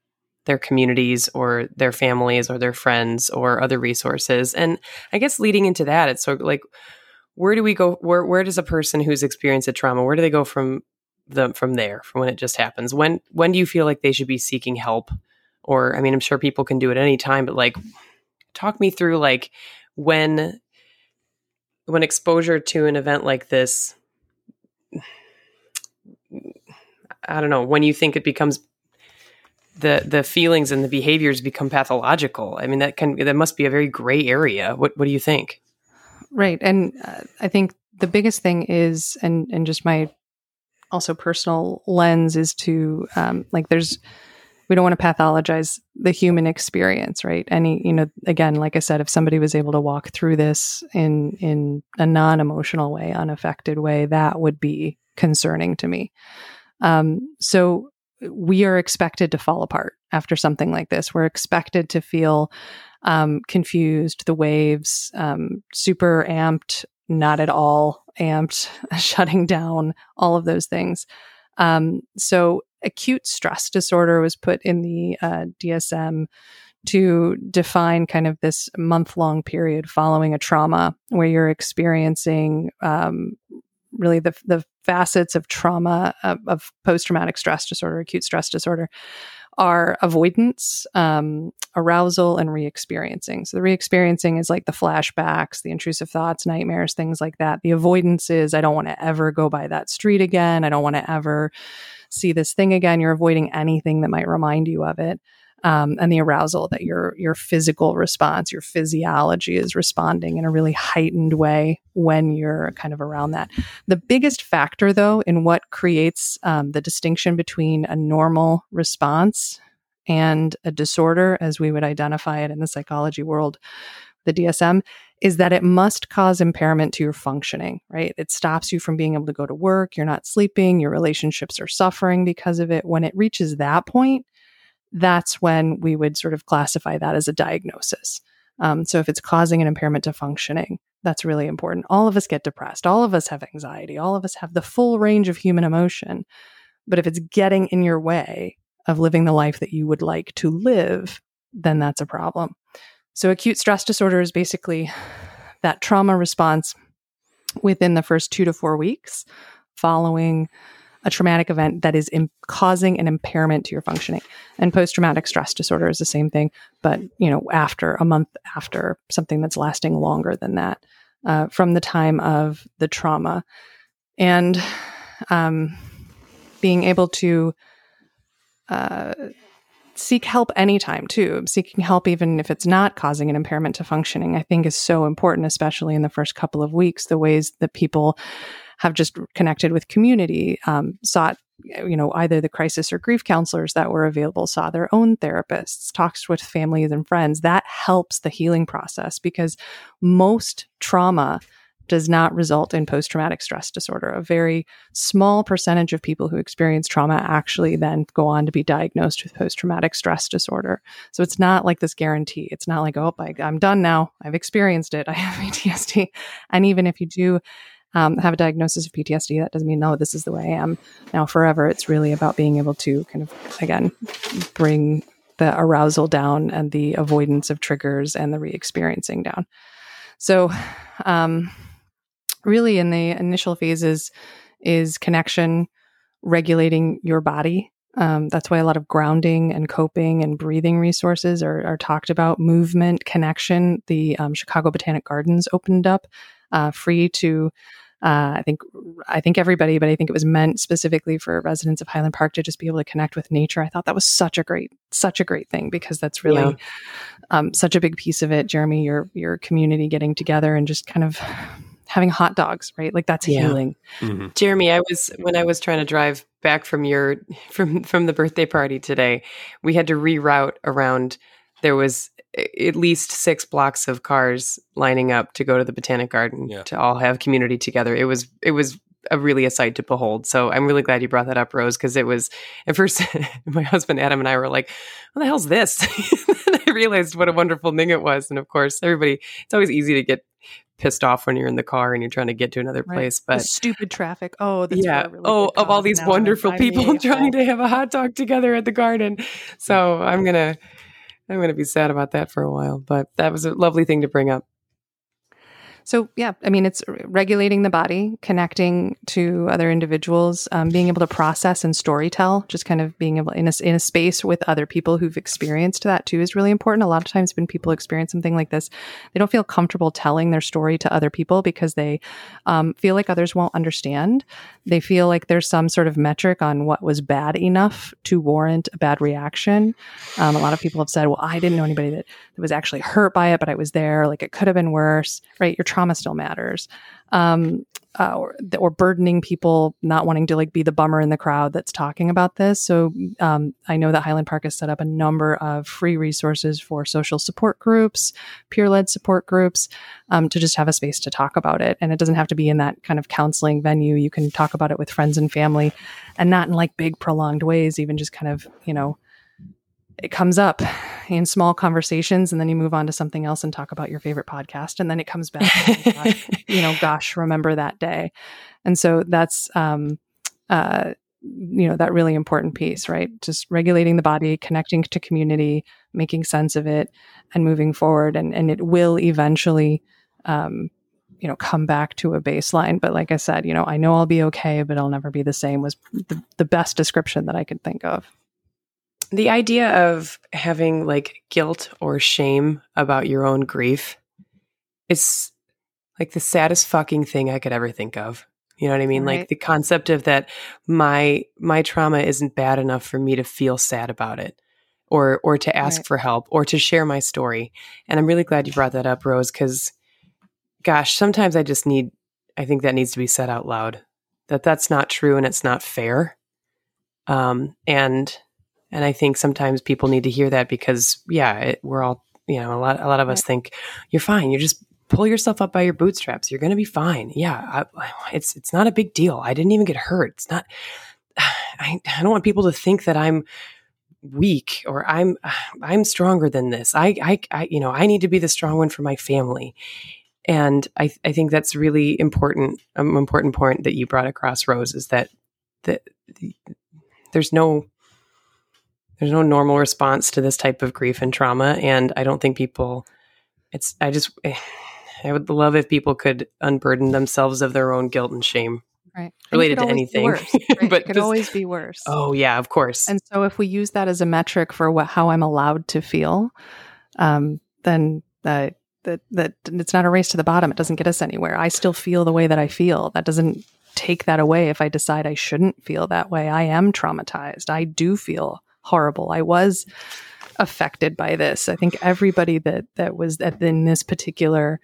their communities or their families or their friends or other resources. And i guess leading into that it's sort of like where do we go where where does a person who's experienced a trauma where do they go from the from there from when it just happens. When when do you feel like they should be seeking help? Or i mean i'm sure people can do it any time but like talk me through like when when exposure to an event like this i don't know when you think it becomes the the feelings and the behaviors become pathological. I mean that can that must be a very gray area. What what do you think? Right and uh, i think the biggest thing is and and just my also personal lens is to um like there's we don't want to pathologize the human experience right? Any you know again like i said if somebody was able to walk through this in in a non-emotional way unaffected way that would be concerning to me. Um, so we are expected to fall apart after something like this. We're expected to feel um, confused the waves um, super amped not at all amped shutting down all of those things. Um, so acute stress disorder was put in the uh, DSM to define kind of this month long period following a trauma where you're experiencing um, really the, the facets of trauma of, of post traumatic stress disorder, acute stress disorder, are avoidance, um, arousal, and re experiencing. So, the re experiencing is like the flashbacks, the intrusive thoughts, nightmares, things like that. The avoidance is I don't want to ever go by that street again. I don't want to ever see this thing again. You're avoiding anything that might remind you of it um, and the arousal that your your physical response, your physiology is responding in a really heightened way when you're kind of around that. The biggest factor, though, in what creates um, the distinction between a normal response and a disorder, as we would identify it in the psychology world, the DSM, is that it must cause impairment to your functioning, right? It stops you from being able to go to work. You're not sleeping. Your relationships are suffering because of it. When it reaches that point, that's when we would sort of classify that as a diagnosis. Um, so if it's causing an impairment to functioning, that's really important. All of us get depressed. All of us have anxiety. All of us have the full range of human emotion. But if it's getting in your way of living the life that you would like to live, then that's a problem. So acute stress disorder is basically that trauma response within the first two to four weeks following a traumatic event that is causing an impairment to your functioning. And post traumatic stress disorder is the same thing, but you know, after a month after something that's lasting longer than that, uh, from the time of the trauma, and um, being able to uh, seek help anytime too. Seeking help, even if it's not causing an impairment to functioning, I think is so important, especially in the first couple of weeks. The ways that people have just connected with community, um, sought you know either the crisis or grief counselors that were available saw their own therapists talks with families and friends that helps the healing process because most trauma does not result in post traumatic stress disorder. A very small percentage of people who experience trauma actually then go on to be diagnosed with post traumatic stress disorder. So it's not like this guarantee. It's not like, oh, I, am done now. I've experienced it. I have PTSD. And even if you do um, have a diagnosis of PTSD, that doesn't mean, no, this is the way I am now forever. It's really about being able to kind of, again, bring the arousal down and the avoidance of triggers and the re experiencing down. So, um, really, in the initial phases, is connection, regulating your body. Um, that's why a lot of grounding and coping and breathing resources are, are talked about. Movement, connection. The um, Chicago Botanic Gardens opened up uh, free to uh, I think I think everybody, but I think it was meant specifically for residents of Highland Park to just be able to connect with nature. I thought that was such a great, such a great thing because that's really yeah. um, such a big piece of it. Jeremy, your your community getting together and just kind of having hot dogs, right? Like that's yeah. healing. Mm-hmm. Jeremy, I was when I was trying to drive back from your from from the birthday party today, we had to reroute around. There was at least six blocks of cars lining up to go to the botanic garden yeah. to all have community together. It was it was a really a sight to behold. So I'm really glad you brought that up, Rose, because it was at first my husband Adam and I were like, "What the hell's this?" and I realized what a wonderful thing it was. And of course, everybody it's always easy to get pissed off when you're in the car and you're trying to get to another right. place. But the stupid traffic. Oh, yeah. Really oh, of all these wonderful people trying to have a hot dog together at the garden. So I'm gonna I'm going to be sad about that for a while, but that was a lovely thing to bring up. So, yeah, I mean, it's regulating the body, connecting to other individuals, um, being able to process and story tell, just kind of being able in a, in a space with other people who've experienced that too is really important. A lot of times when people experience something like this, they don't feel comfortable telling their story to other people because they um, feel like others won't understand. They feel like there's some sort of metric on what was bad enough to warrant a bad reaction. Um, a lot of people have said, well, I didn't know anybody that, that was actually hurt by it, but I was there. Like it could have been worse, right? You're trauma still matters. Um, uh, or, or burdening people not wanting to like be the bummer in the crowd that's talking about this. So um, I know that Highland Park has set up a number of free resources for social support groups, peer led support groups, um, to just have a space to talk about it. And it doesn't have to be in that kind of counseling venue. You can talk about it with friends and family, and not in like big prolonged ways. Even just kind of you know it comes up in small conversations and then you move on to something else and talk about your favorite podcast and then it comes back you know gosh remember that day. And so that's um, uh, you know that really important piece right? Just regulating the body connecting to community making sense of it and moving forward. And and it will eventually um you know come back to a baseline. But like i said you know i know i'll be okay but i'll never be the same was the, the best description that i could think of the idea of having like guilt or shame about your own grief is like the saddest fucking thing I could ever think of. You know what I mean? Right. Like the concept of that my my trauma isn't bad enough for me to feel sad about it or or to ask right. for help or to share my story. And I'm really glad you brought that up, Rose, cuz gosh, sometimes I just need I think that needs to be said out loud. That that's not true and it's not fair. Um and and I think sometimes people need to hear that because yeah, it, we're all you know a lot a lot of us think you're fine. You're just pull yourself up by your bootstraps. You're going to be fine. Yeah, I, it's it's not a big deal. I didn't even get hurt. It's not. I, I don't want people to think that I'm weak or I'm I'm stronger than this. I, I I you know I need to be the strong one for my family. And I I think that's really important. An important point that you brought across, Rose, is that that there's no there's no normal response to this type of grief and trauma, and I don't think people. It's I just I would love if people could unburden themselves of their own guilt and shame. Right. Related to anything. Worse, right? but it could this, always be worse. Oh yeah, of course. And so if we use that as a metric for what how I'm allowed to feel, um, then that that that it's not a race to the bottom. It doesn't get us anywhere. I still feel the way that I feel. That doesn't take that away if I decide I shouldn't feel that way. I am traumatized. I do feel horrible. I was affected by this. I think everybody that that was at, in this particular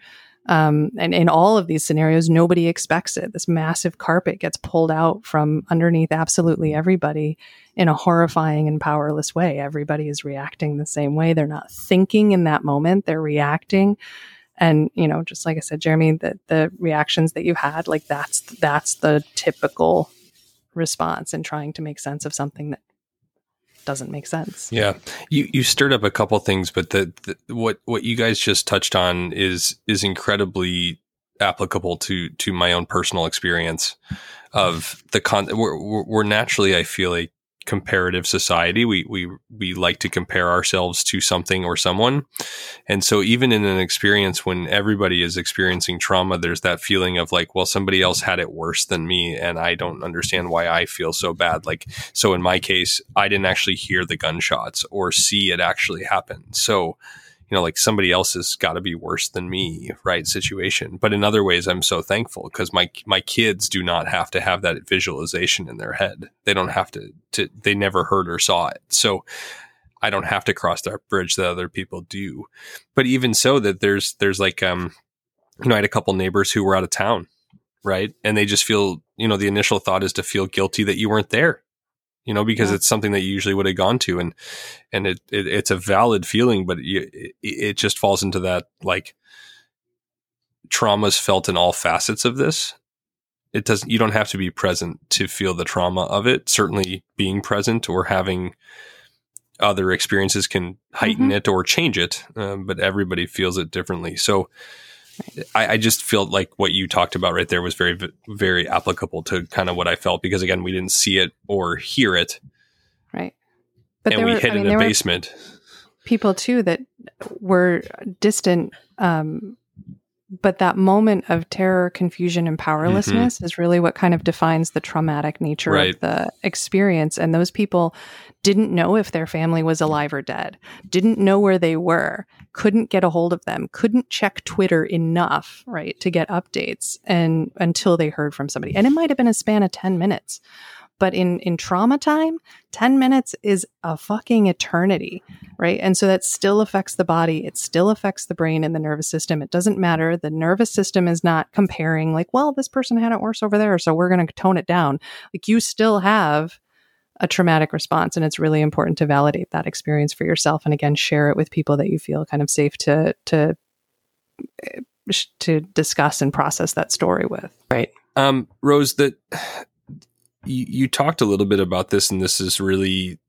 um, and in all of these scenarios, nobody expects it. This massive carpet gets pulled out from underneath absolutely everybody in a horrifying and powerless way. Everybody is reacting the same way. They're not thinking in that moment, they're reacting. And, you know, just like I said, Jeremy, the, the reactions that you had, like that's that's the typical response in trying to make sense of something that doesn't make sense. Yeah, you you stirred up a couple things, but the, the, what what you guys just touched on is is incredibly applicable to to my own personal experience of the con. We're, we're naturally, I feel like comparative society. We we we like to compare ourselves to something or someone. And so even in an experience when everybody is experiencing trauma, there's that feeling of like, well, somebody else had it worse than me and I don't understand why I feel so bad. Like so in my case, I didn't actually hear the gunshots or see it actually happen. So you know, like somebody else has got to be worse than me, right? Situation. But in other ways, I'm so thankful because my my kids do not have to have that visualization in their head. They don't have to. to they never heard or saw it. So I don't have to cross that bridge that other people do. But even so, that there's there's like um, you know, I had a couple neighbors who were out of town, right? And they just feel, you know, the initial thought is to feel guilty that you weren't there you know, because yeah. it's something that you usually would have gone to, and and it, it it's a valid feeling, but it, it just falls into that like traumas felt in all facets of this. It doesn't. You don't have to be present to feel the trauma of it. Certainly, being present or having other experiences can heighten mm-hmm. it or change it, um, but everybody feels it differently. So I, I, just feel like what you talked about right there was very, very applicable to kind of what I felt because again, we didn't see it or hear it. Right. But and we were, hid I mean, in a basement. People too that were distant. Um, but that moment of terror, confusion, and powerlessness mm-hmm. is really what kind of defines the traumatic nature right. of the experience. And those people didn't know if their family was alive or dead, didn't know where they were, couldn't get a hold of them, couldn't check Twitter enough, right, to get updates and until they heard from somebody. And it might have been a span of 10 minutes. But in in trauma time, 10 minutes is a fucking eternity, right? And so that still affects the body, it still affects the brain and the nervous system. It doesn't matter. The nervous system is not comparing like, well, this person had it worse over there, so we're going to tone it down. Like you still have a traumatic response. And it's really important to validate that experience for yourself. And again, share it with people that you feel kind of safe to, to, eh, to discuss and process that story with. Right. Um, Rose, that you, you talked a little bit about this, and this is really,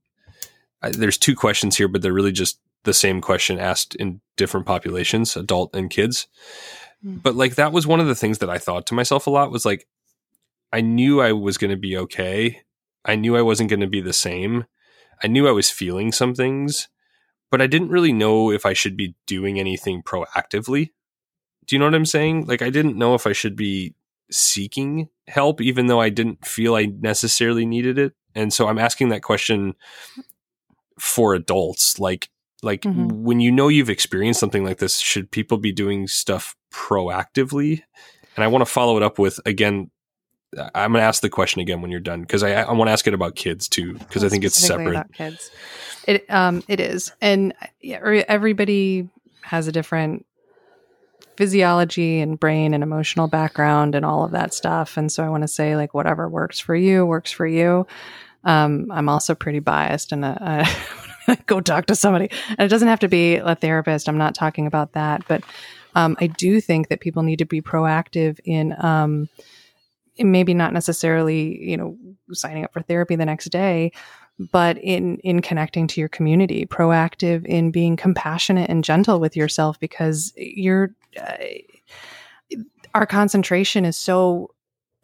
there's two questions here, but they're really just the same question asked in different populations, adult and kids. Mm. But like that was one of the things that I thought to myself a lot was like, I knew I was going to be okay I knew I wasn't going to be the same. I knew I was feeling some things, but I didn't really know if I should be doing anything proactively. Do you know what I'm saying? Like, I didn't know if I should be seeking help, even though I didn't feel I necessarily needed it. And so I'm asking that question for adults. Like, like Mhm. when you know you've experienced something like this, should people be doing stuff proactively? And I want to follow it up with again. I'm going to ask the question again when you're done because I, I want to ask it about kids too because I think it's separate. kids. It um it is, and yeah, everybody has a different physiology and brain and emotional background and all of that stuff. And so I want to say like whatever works for you works for you. Um, I'm also pretty biased and uh, go talk to somebody. And it doesn't have to be a therapist. I'm not talking about that, but um, I do think that people need to be proactive in um, maybe not necessarily you know signing up for therapy the next day but in in connecting to your community proactive in being compassionate and gentle with yourself because you're uh, our concentration is so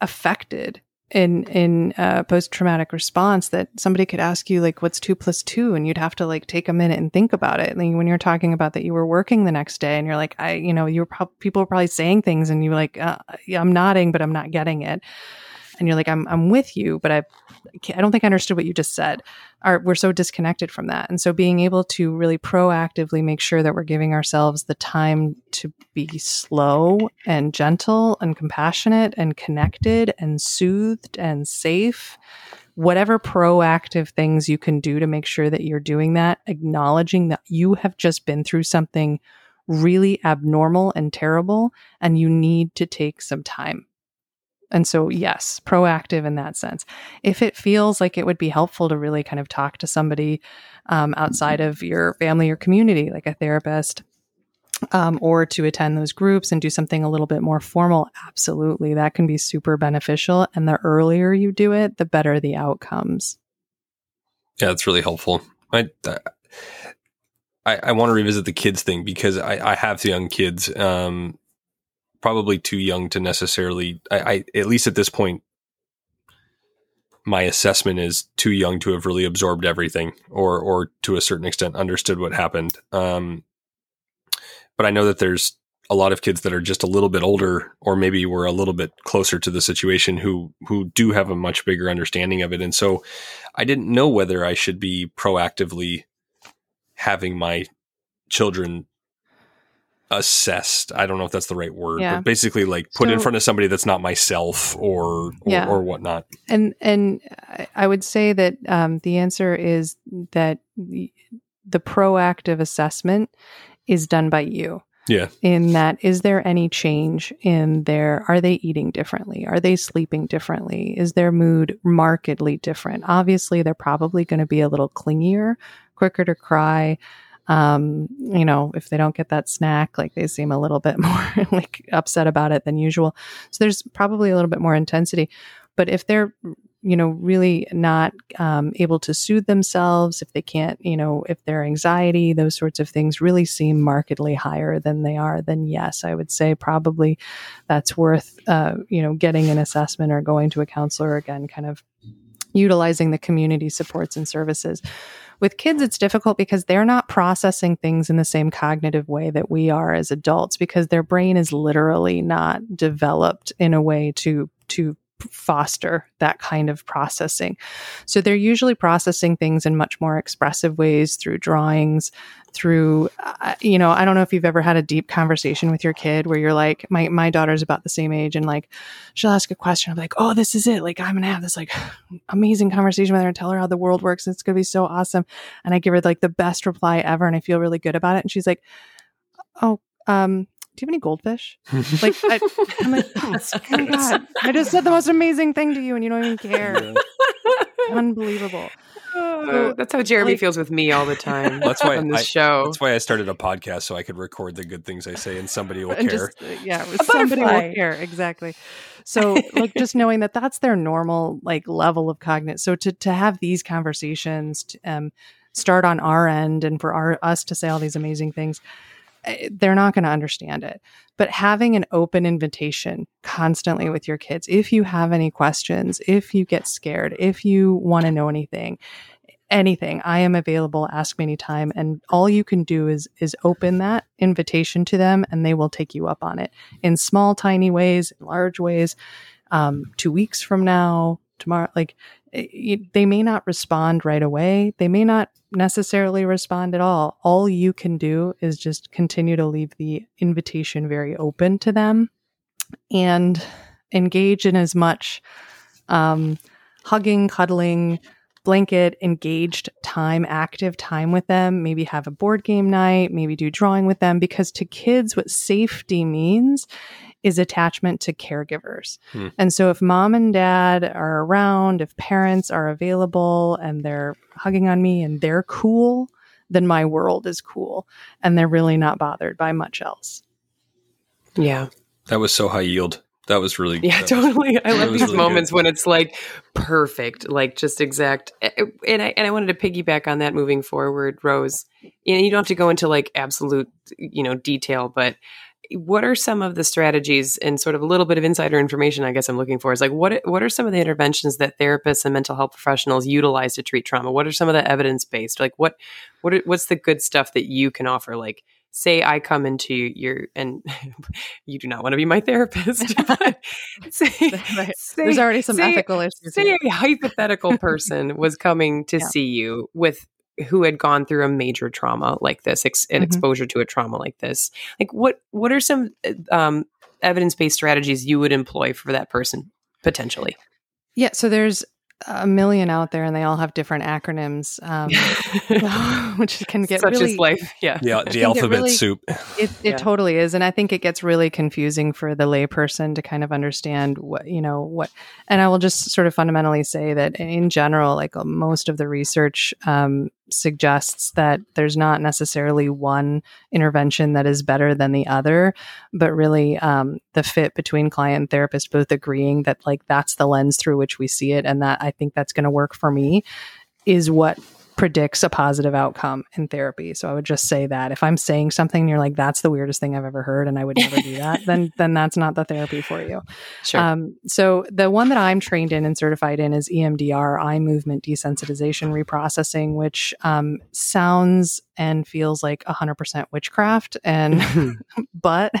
affected in in uh, post traumatic response that somebody could ask you like what's two plus two? And you'd have to like take a minute and think about it. Like when you're talking about that you were working the next day and you're like i you know you were pro- people were probably saying things and you were like uh, yeah i'm nodding but i'm not getting it. And you're like i'm i'm with you but i i don't think i understood what you just said. We're so disconnected from that. And so being able to really proactively make sure that we're giving ourselves the time to be slow and gentle and compassionate and connected and soothed and safe whatever proactive things you can do to make sure that you're doing that acknowledging that you have just been through something really abnormal and terrible and you need to take some time and so, yes, proactive in that sense. If it feels like it would be helpful to really kind of talk to somebody um, outside of your family or community, like a therapist, um, or to attend those groups and do something a little bit more formal, absolutely. That can be super beneficial. And the earlier you do it, the better the outcomes. Yeah, that's really helpful. I I, I want to revisit the kids thing because I, I have young kids, um, probably too young to necessarily. I, I at least at this point, my assessment is too young to have really absorbed everything, or or to a certain extent understood what happened. Um, but I know that there's a lot of kids that are just a little bit older, or maybe were a little bit closer to the situation, who who do have a much bigger understanding of it, and so I didn't know whether I should be proactively having my children assessed. I don't know if that's the right word, Yeah. but basically like put in front of somebody that's not myself or or, Yeah. or whatnot. And and I- I would say that um, the answer is that the, the proactive assessment is done by you. Yeah. In that, is there any change in their? Are they eating differently? Are they sleeping differently? Is their mood markedly different? Obviously, they're probably going to be a little clingier, quicker to cry. Um, you know, if they don't get that snack, like they seem a little bit more like upset about it than usual. So there's probably a little bit more intensity. But if they're you know really not um, able to soothe themselves if they can't you know if their anxiety those sorts of things really seem markedly higher than they are then yes i would say probably that's worth uh, you know getting an assessment or going to a counselor again kind of utilizing the community supports and services with kids it's difficult because they're not processing things in the same cognitive way that we are as adults because their brain is literally not developed in a way to to foster that kind of processing. So they're usually processing things in much more expressive ways through drawings, through uh, you know, I don't know if you've ever had a deep conversation with your kid where you're like my my daughter's about the same age and like she'll ask a question I'm like, "Oh, this is it. Like I'm going to have this like amazing conversation with her and tell her how the world works and it's going to be so awesome." And I give her like the best reply ever and I feel really good about it and she's like, "Oh, um do you have any goldfish? Like, I, I'm like, oh my God, I just said the most amazing thing to you and you don't even care. Unbelievable. Oh, that's how Jeremy like- feels with me all the time. That's why on this I- show. That's why I started a podcast so I could record the good things I say and somebody will And care. just, uh, yeah, somebody will care. Exactly. So, like, just knowing that that's their normal, like, level of cognitive. So, to, to have these conversations, to, um, start on our end and for our, us to say all these amazing things, they're not going to understand it. But having an open invitation constantly with your kids, if you have any questions, if you get scared, if you want to know anything, anything, I am available. Ask me anytime. And all you can do is is open that invitation to them, and they will take you up on it in small, tiny ways, in large ways. Um, two weeks from now, tomorrow, like it, they may not respond right away. They may not necessarily respond at all. All you can do is just continue to leave the invitation very open to them and engage in as much um, hugging, cuddling, blanket, engaged time, active time with them. Maybe have a board game night, maybe do drawing with them. Because to kids, what safety means is attachment to caregivers. Hmm. And so if mom and dad are around, if parents are available and they're hugging on me and they're cool, then my world is cool and they're really not bothered by much else. Yeah. That was so high yield. That was really yeah, totally. Was, I love these really moments good. when it's like perfect, like just exact. Eh, eh, and I and I wanted to piggyback on that moving forward, Rose. You know, you don't have to go into like absolute, you know, detail, but what are some of the strategies and sort of a little bit of insider information I guess I'm looking for is like what what are some of the interventions that therapists and mental health professionals utilize to treat trauma? What are some of the evidence based? Like what what what's the good stuff that you can offer like say I come into your and you do not want to be my therapist. say, right. say, There's already some say, ethical issues. Say here. a hypothetical person was coming to yeah. see you with who had gone through a major trauma like this, ex- an mm-hmm. exposure to a trauma like this. Like what what are some um, evidence based strategies you would employ for that person potentially? Yeah, so there's a million out there and they all have different acronyms um, which can get such really, as life. Yeah. Yeah the alphabet really, soup. it, it yeah. totally is and i think it gets really confusing for the layperson to kind of understand what you know what and i will just sort of fundamentally say that in general like most of the research um, suggests that there's not necessarily one intervention that is better than the other, but really um, the fit between client and therapist both agreeing that like that's the lens through which we see it, and that I think that's going to work for me is what predicts a positive outcome in therapy. So I would just say that if I'm saying something and you're like, that's the weirdest thing I've ever heard and I would never do that, then then that's not the therapy for you. Sure. Um, so the one that I'm trained in and certified in is EMDR, eye movement desensitization reprocessing, which um, sounds and feels like 100% witchcraft and but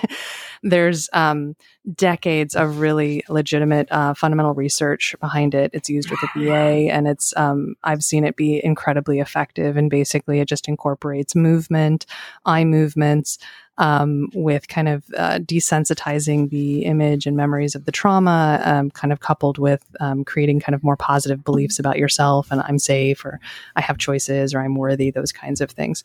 there's um, decades of really legitimate uh, fundamental research behind it it's used with the va and it's um, i've seen it be incredibly effective and basically it just incorporates movement eye movements um, with kind of uh, desensitizing the image and memories of the trauma, um, kind of coupled with um, creating kind of more positive beliefs about yourself and I'm safe or I have choices or I'm worthy, those kinds of things.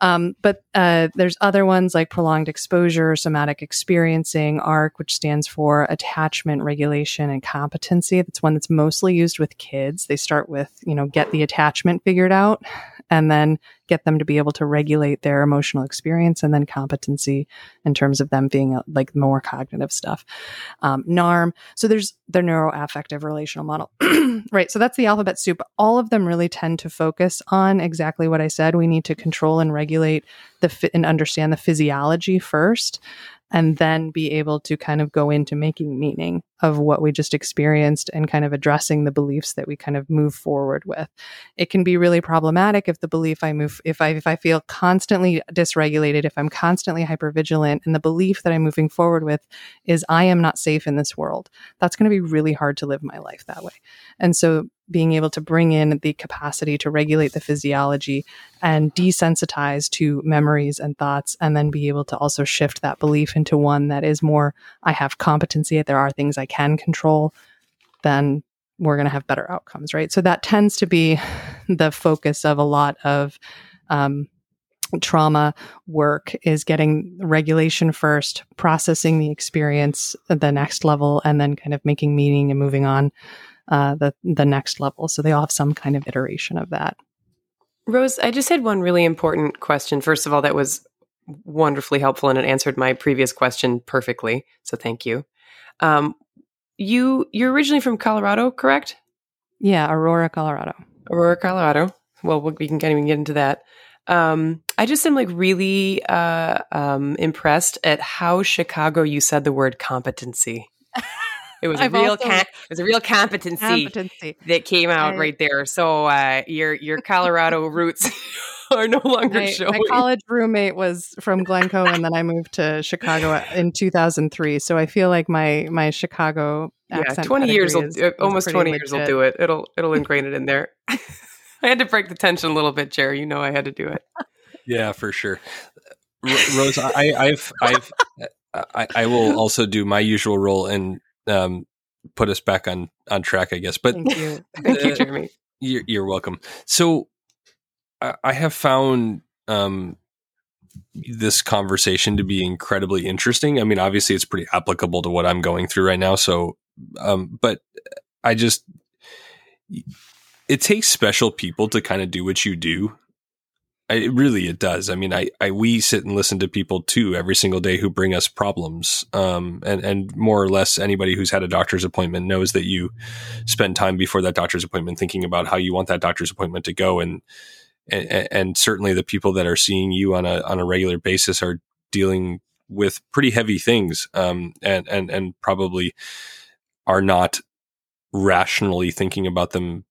Um, but uh, there's other ones like prolonged exposure, somatic experiencing, ARC, which stands for attachment regulation and competency. That's one that's mostly used with kids. They start with, you know, get the attachment figured out and then get them to be able to regulate their emotional experience and then competency in terms of them being uh, like more cognitive stuff. Um, NARM. So there's their neuroaffective relational model. right. So that's the alphabet soup. All of them really tend to focus on exactly what I said. We need to control and regulate the fit and understand the physiology first and then be able to kind of go into making meaning of what we just experienced and kind of addressing the beliefs that we kind of move forward with. It can be really problematic if the belief I move if I if I feel constantly dysregulated, if I'm constantly hypervigilant and the belief that I'm moving forward with is I am not safe in this world. That's going to be really hard to live my life that way. And so being able to bring in the capacity to regulate the physiology and desensitize to memories and thoughts, and then be able to also shift that belief into one that is more, I have competency, there are things I can control, then we're going to have better outcomes, right? So that tends to be the focus of a lot of um, trauma work is getting regulation first, processing the experience the next level, and then kind of making meaning and moving on uh, the the next level. So they all have some kind of iteration of that. Rose, I just had one really important question. First of all, that was wonderfully helpful and it answered my previous question perfectly. So thank you. Um, you you're originally from Colorado, correct? Yeah, Aurora, Colorado. Aurora, Colorado. Well, we can kind of get into that. Um, I just am like really uh, um, impressed at how Chicago you said the word competency. It was a I've real also- com- it was a real competency, Competency. that came out I- right there. So uh, your your Colorado roots are no longer My, showing. my college roommate was from Glencoe, and then I moved to Chicago in 2003. So I feel like my my Chicago yeah, accent twenty years will pedigree is- uh, almost twenty pretty years will do it. It'll it'll ingrain it in there. I had to break the tension a little bit, Jerry. You know I had to do it. Yeah, for sure. Rose, I, I've, I've, I, I will also do my usual role and um, put us back on on track, I guess. But Thank you. Thank you, Uh, Jeremy. You're, you're welcome. So, I, I have found um, this conversation to be incredibly interesting. I mean, obviously, it's pretty applicable to what I'm going through right now. So, um, but I just, it takes special people to kind of do what you do. I, really, it does. I mean, I, I, we sit and listen to people too every single day who bring us problems. Um, and, and more or less anybody who's had a doctor's appointment knows that you spend time before that doctor's appointment thinking about how you want that doctor's appointment to go. And, and, and certainly the people that are seeing you on a, on a regular basis are dealing with pretty heavy things. Um, and, and, and probably are not rationally thinking about them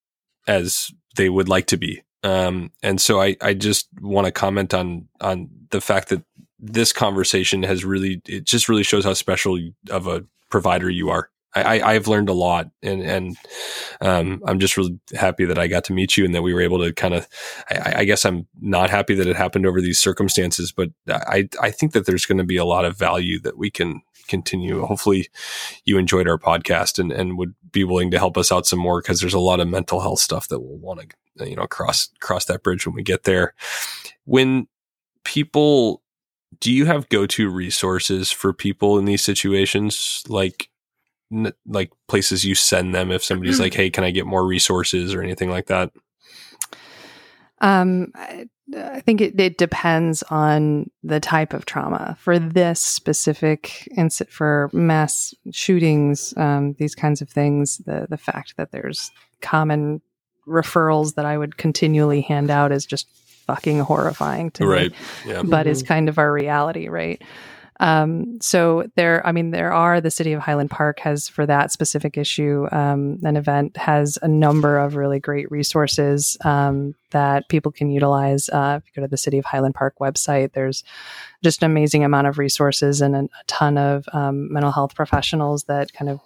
as they would like to be. Um, and so I, I just want to comment on, on the fact that this conversation has really, it just really shows how special of a provider you are. I, I, I've learned a lot and, and, um, I'm just really happy that I got to meet you and that we were able to kind of, I, I guess I'm not happy that it happened over these circumstances, but I, I think that there's going to be a lot of value that we can continue. Hopefully you enjoyed our podcast and, and would be willing to help us out some more because there's a lot of mental health stuff that we'll want to, you know, cross, cross that bridge when we get there. When people, do you have go-to resources for people in these situations? Like, n- like places you send them if somebody's like, Hey, can I get more resources or anything like that? Um, I, I think it, it depends on the type of trauma. For this specific incident, for mass shootings, um, these kinds of things, the the fact that there's common referrals that I would continually hand out is just fucking horrifying to me. Right. Yeah. but is kind of our reality, right? Um, so there, I mean, there are the city of Highland Park has for that specific issue, um, an event has a number of really great resources um, that people can utilize. Uh, if you go to the city of Highland Park website, there's just an amazing amount of resources and a, a ton of um, mental health professionals that kind of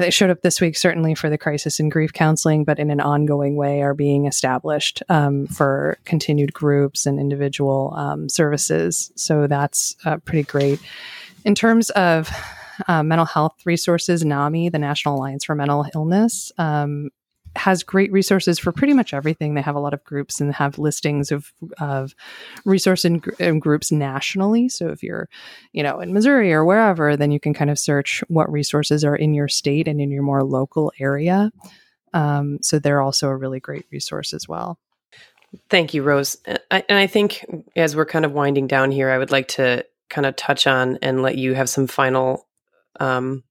they showed up this week certainly for the crisis and grief counseling, but in an ongoing way are being established um, for continued groups and individual um, services. So that's uh, pretty great. In terms of uh, mental health resources, NAMI, the National Alliance for Mental Illness, um, has great resources for pretty much everything. They have a lot of groups and have listings of of resource and, and groups nationally. So if you're, you know, in Missouri or wherever, then you can kind of search what resources are in your state and in your more local area. Um, so they're also a really great resource as well. Thank you, Rose. Uh, I, and I think as we're kind of winding down here, I would like to kind of touch on and let you have some final, um,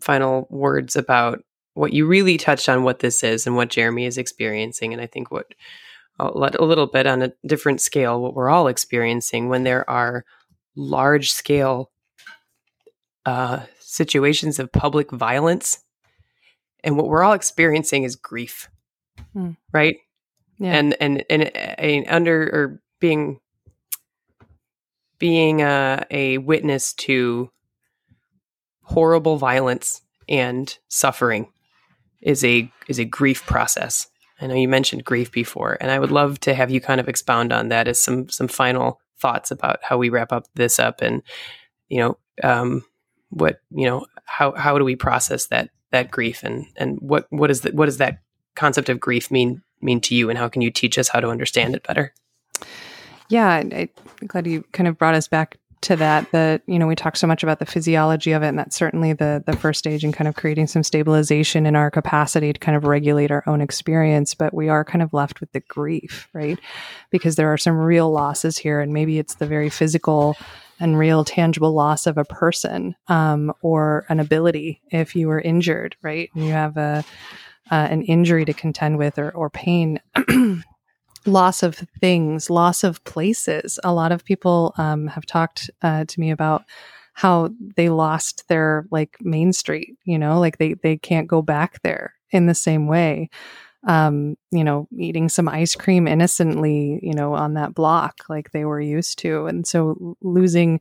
final words about what you really touched on, what this is and what Jeremy is experiencing. And I think what a little bit on a different scale, what we're all experiencing when there are large scale uh, situations of public violence, and what we're all experiencing is grief, Hmm. right? Yeah. and and and, and under or being being a, a witness to horrible violence and suffering is a is a grief process. I know you mentioned grief before, and I would love to have you kind of expound on that as some some final thoughts about how we wrap up this up, and you know, um, what you know, how how do we process that that grief, and and what what is that what does that concept of grief mean mean to you, and how can you teach us how to understand it better? Yeah, I, I'm glad you kind of brought us back to that. That you know we talk so much about the physiology of it, and that's certainly the the first stage in kind of creating some stabilization in our capacity to kind of regulate our own experience. But we are kind of left with the grief, right? Because there are some real losses here, and maybe it's the very physical and real tangible loss of a person um, or an ability if you were injured, right? And you have a uh, an injury to contend with or, or pain. loss of things, loss of places. A lot of people um, have talked uh, to me about how they lost their like main street, you know, like they they can't go back there in the same way. Um, you know, eating some ice cream innocently, you know, on that block like they were used to. And so losing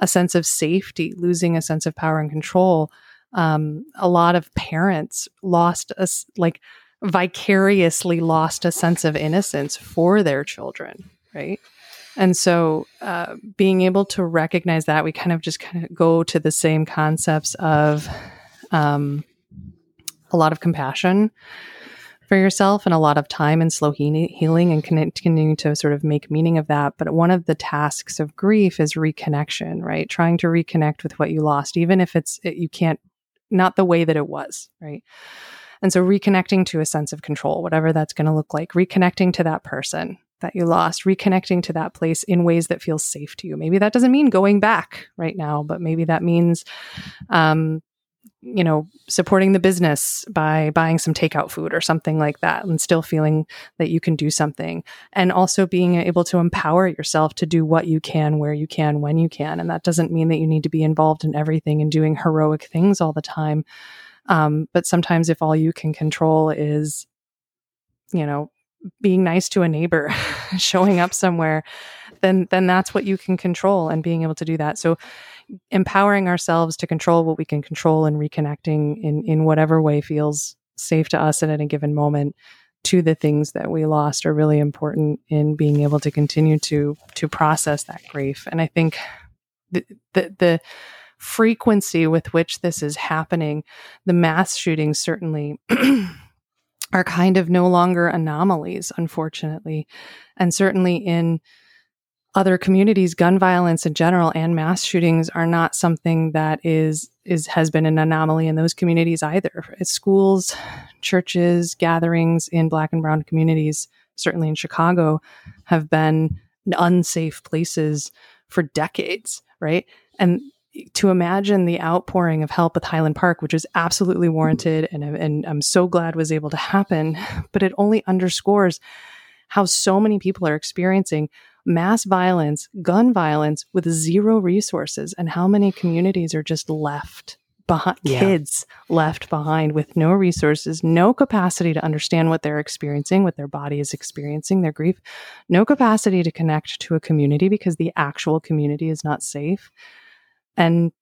a sense of safety, losing a sense of power and control. Um, a lot of parents lost us like vicariously lost a sense of innocence for their children, right? And so, uh, being able to recognize that, we kind of just kind of go to the same concepts of um, a lot of compassion for yourself and a lot of time and slow he- healing and continuing to sort of make meaning of that. But one of the tasks of grief is reconnection, right? Trying to reconnect with what you lost, even if it's, it, you can't, not the way that it was, right? And so reconnecting to a sense of control, whatever that's going to look like, reconnecting to that person that you lost, reconnecting to that place in ways that feel safe to you. Maybe that doesn't mean going back right now, but maybe that means, um, you know, supporting the business by buying some takeout food or something like that and still feeling that you can do something. And also being able to empower yourself to do what you can, where you can, when you can. And that doesn't mean that you need to be involved in everything and doing heroic things all the time. Um, but sometimes if all you can control is, you know, being nice to a neighbor, showing up somewhere, then then that's what you can control and being able to do that. So empowering ourselves to control what we can control and reconnecting in in whatever way feels safe to us at any given moment to the things that we lost are really important in being able to continue to to process that grief. And I think the the, the frequency with which this is happening, the mass shootings certainly are kind of no longer anomalies, unfortunately. And certainly in other communities, gun violence in general and mass shootings are not something that is is has been an anomaly in those communities either. It's schools, churches, gatherings in black and brown communities, certainly in Chicago, have been unsafe places for decades, right? And to imagine the outpouring of help with Highland Park, which is absolutely warranted and, and I'm so glad was able to happen, but it only underscores how so many people are experiencing mass violence, gun violence with zero resources, and how many communities are just left behind, yeah. kids left behind with no resources, no capacity to understand what they're experiencing, what their body is experiencing, their grief, no capacity to connect to a community because the actual community is not safe and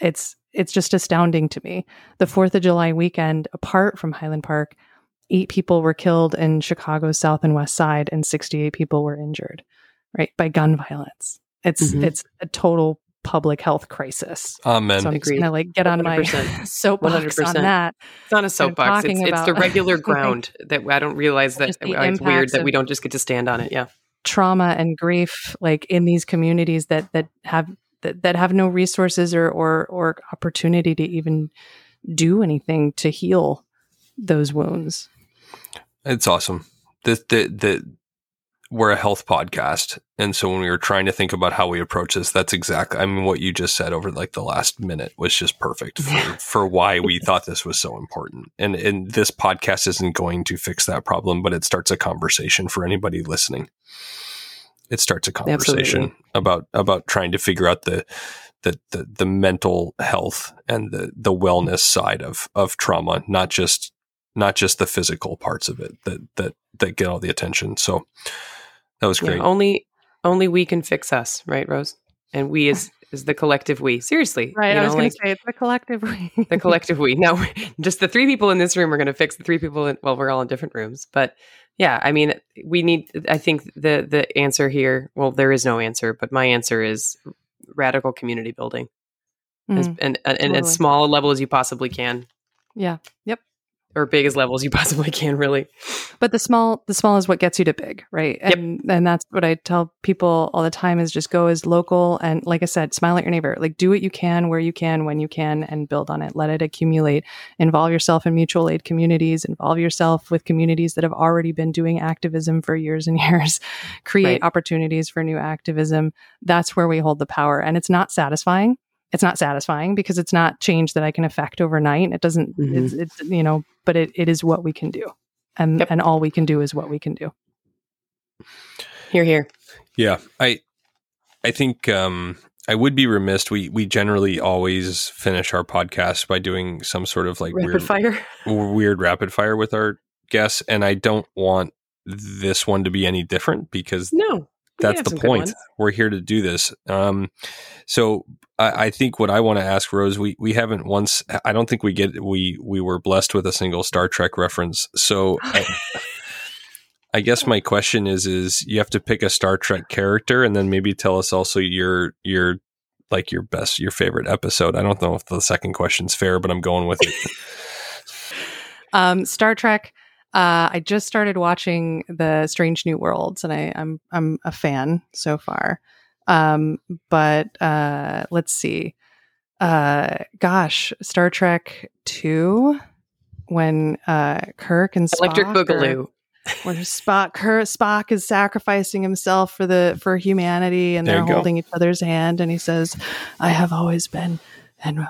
it's it's just astounding to me. The 4th of July weekend apart from Highland Park, 8 people were killed in Chicago's south and west side and 68 people were injured, right, by gun violence. It's mm-hmm. it's a total public health crisis. Amen. So I'm just gonna like get on 100%. my soapbox 100%. on that. It's not a soapbox. It's, it's, the regular ground that I don't realize that it's weird that we don't just get to stand on it. Yeah. Trauma and grief, like in these communities that that have that, that have no resources or, or or opportunity to even do anything to heal those wounds. It's awesome. The the the we're a health podcast, and so when we were trying to think about how we approach this, that's exactly. I mean, what you just said over like the last minute was just perfect for, for why we thought this was so important. And and this podcast isn't going to fix that problem, but it starts a conversation for anybody listening it starts a conversation Absolutely. about about trying to figure out the, the the the mental health and the the wellness side of of trauma, not just not just the physical parts of it that that that get all the attention. So that was great. Yeah, only only we can fix us, right, Rose? And we is is the collective we. Seriously, right? I was going to say it's the collective we. the collective we. Now, just the three people in this room are going to fix the three people. In, well, we're all in different rooms, but yeah, I mean, we need. I think the the answer here. Well, there is no answer, but my answer is radical community building, mm, as, and and, totally. and as small a level as you possibly can. Yeah. Yep or big as levels you possibly can really. But the small the small is what gets you to big right? And yep. and that's what i tell people all the time is just go as local and like i said smile at your neighbor. Like do what you can where you can when you can and build on it. Let it accumulate. Involve yourself in mutual aid communities. Involve yourself with communities that have already been doing activism for years and years. Create right. opportunities for new activism. That's where we hold the power. And it's not satisfying it's not satisfying because it's not change that I can affect overnight. It doesn't, mm-hmm. it's, it's, you know, but it, it is what we can do. And, yep. and all we can do is what we can do. Here, here. Yeah, I I think um, I would be remiss. We we generally always finish our podcast by doing some sort of like Rapid weird fire. weird rapid fire with our guests, and I don't want this one to be any different because No. That's the point. We're here to do this. Um, so I, I think what I want to ask Rose, we we haven't once. I don't think we get we we were blessed with a single Star Trek reference. So I, I guess my question is: is you have to pick a Star Trek character, and then maybe tell us also your your like your best your favorite episode. I don't know if the second question's fair, but I'm going with it. Um, Star Trek. Uh, I just started watching the Strange New Worlds, and I, I'm I'm a fan so far. Um, but uh, let's see. Uh, gosh, Star Trek Two, when uh, Kirk and Spock Electric are- Boogaloo. where Spock Kirk, Spock is sacrificing himself for the for humanity, and There they're you go. holding each other's hand, and he says, "I have always been and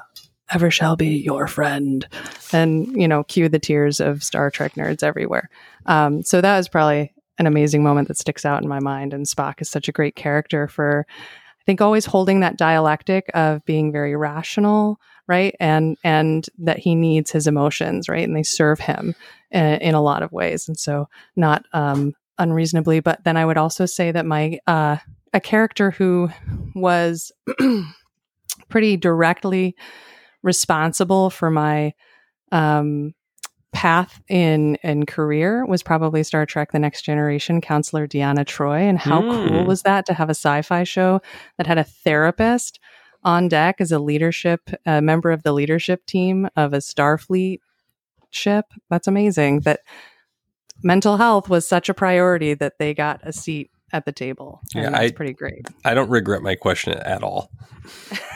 ever shall be your friend," and you know, cue the tears of Star Trek nerds everywhere. Um, so that was probably an amazing moment that sticks out in my mind, and Spock is such a great character for. I think always holding that dialectic of being very rational, right, and and that he needs his emotions, right, and they serve him in, in a lot of ways, and so not um, unreasonably. But then I would also say that my uh, a character who was pretty directly responsible for my um, path in in career was probably Star Trek: The Next Generation counselor Deanna Troi. And how Hmm. cool was that to have a sci-fi show that had a therapist on deck as a leadership a member of the leadership team of a Starfleet ship? That's amazing. That mental health was such a priority that they got a seat at the table. Yeah, and that's I- pretty great. I don't regret my question at all.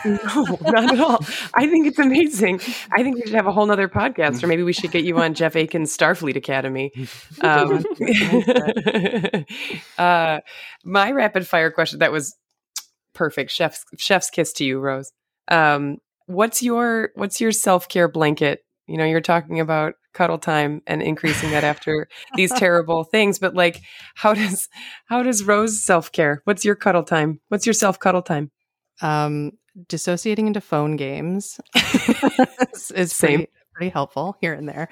No, not at all. I think it's amazing. I think we should have a whole nother podcast, or maybe we should get you on Jeff Aiken's Starfleet Academy. Um, uh, my rapid fire question that was perfect. Chef's chef's kiss to you, Rose. Um, what's your what's your self care blanket? You know, you're talking about cuddle time and increasing that after these terrible things, but like, how does how does Rose self care? What's your cuddle time? What's your self cuddle time? um, dissociating into phone games is, is Same. pretty, pretty helpful here and there.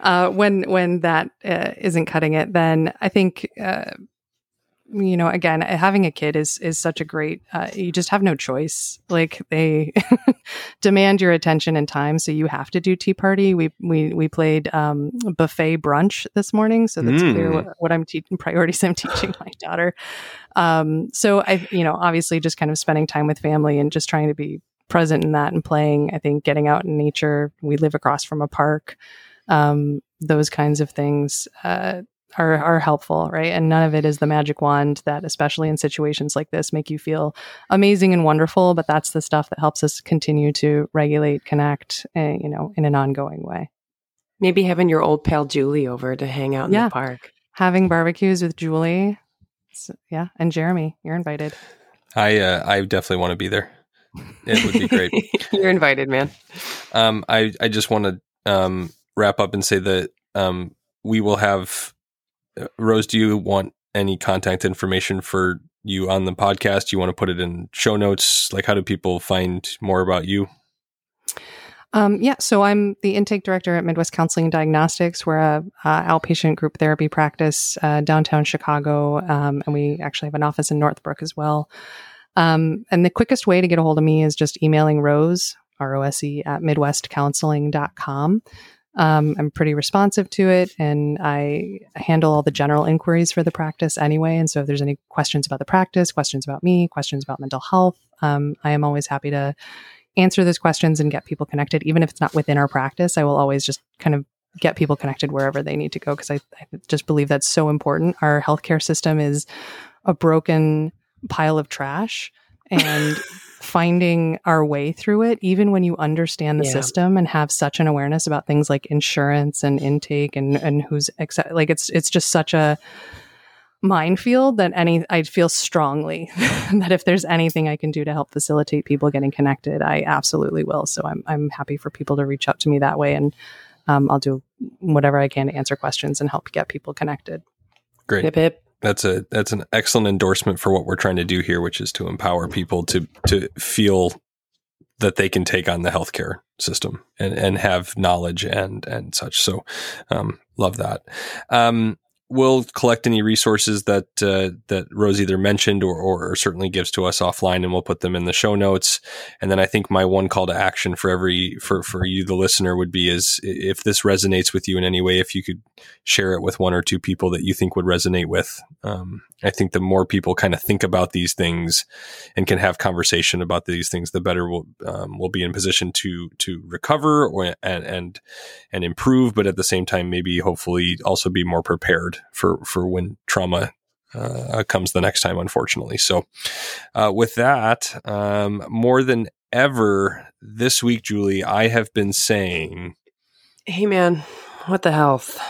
Uh, when when that uh, isn't cutting it, then I think uh, you know again having a kid is is such a great. Uh, you just have no choice. Like they demand your attention and time, so you have to do tea party. We we we played um, buffet brunch this morning, so that's clear Mm. what, what I'm teaching priorities I'm teaching my daughter. Um, so I, you know, obviously just kind of spending time with family and just trying to be present in that and playing. I think getting out in nature. We live across from a park. Um, those kinds of things uh, are are helpful, right? And none of it is the magic wand that, especially in situations like this, make you feel amazing and wonderful. But that's the stuff that helps us continue to regulate, connect, uh, you know, in an ongoing way. Maybe having your old pal Julie over to hang out in Yeah. the park. Having barbecues with Julie, s- yeah, and Jeremy, you're invited. I uh, I definitely want to be there. It would be great. You're invited, man. Um, I I just want to um, wrap up and say that um, we will have Rose. Do you want any contact information for you on the podcast? Do you want to put it in show notes? Like, how do people find more about you? Um, yeah, so I'm the intake director at Midwest Counseling and Diagnostics. We're a outpatient group therapy practice uh, downtown Chicago, um, and we actually have an office in Northbrook as well. Um, and the quickest way to get a hold of me is just emailing Rose R O S E at midwestcounseling.com. Um, I'm pretty responsive to it, and I handle all the general inquiries for the practice anyway. And so, if there's any questions about the practice, questions about me, questions about mental health, um, I am always happy to answer those questions and get people connected. Even if it's not within our practice, I will always just kind of get people connected wherever they need to go because I, I just believe that's so important. Our healthcare system is a broken pile of trash, and finding our way through it, even when you understand the Yeah. system and have such an awareness about things like insurance and intake and and who's accept, like it's it's just such a minefield that any I feel strongly that if there's anything I can do to help facilitate people getting connected, I absolutely will. So I'm I'm happy for people to reach out to me that way, and um, I'll do whatever I can to answer questions and help get people connected. Great. Hip hip. That's a that's an excellent endorsement for what we're trying to do here, which is to empower people to to feel that they can take on the healthcare system and, and have knowledge and and such. So, um, love that. Um, we'll collect any resources that uh, that Rose either mentioned or, or certainly gives to us offline, and we'll put them in the show notes. And then I think my one call to action for every for for you, the listener, would be is if this resonates with you in any way, if you could share it with one or two people that you think would resonate with. Um, I think the more people kind of think about these things and can have conversation about these things, the better we'll um, we'll be in position to to recover or and and and improve. But at the same time, maybe hopefully also be more prepared for for when trauma uh, comes the next time. Unfortunately, so uh, with that, um, more than ever this week, Julie, I have been saying, "Hey, man, what the health."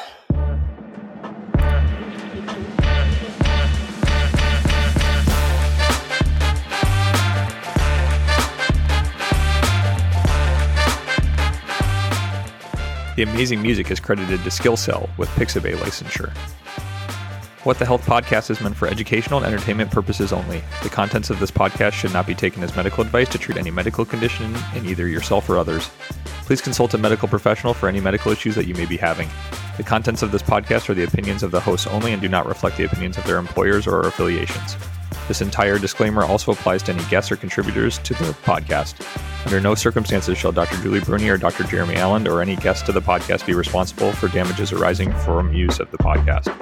The amazing music is credited to SkillCell with Pixabay licensure. What the Health podcast is meant for educational and entertainment purposes only. The contents of this podcast should not be taken as medical advice to treat any medical condition in either yourself or others. Please consult a medical professional for any medical issues that you may be having. The contents of this podcast are the opinions of the hosts only and do not reflect the opinions of their employers or affiliations. This entire disclaimer also applies to any guests or contributors to the podcast. Under no circumstances shall Dr. Julie Bruni or Dr. Jeremy Allen or any guest to the podcast be responsible for damages arising from use of the podcast.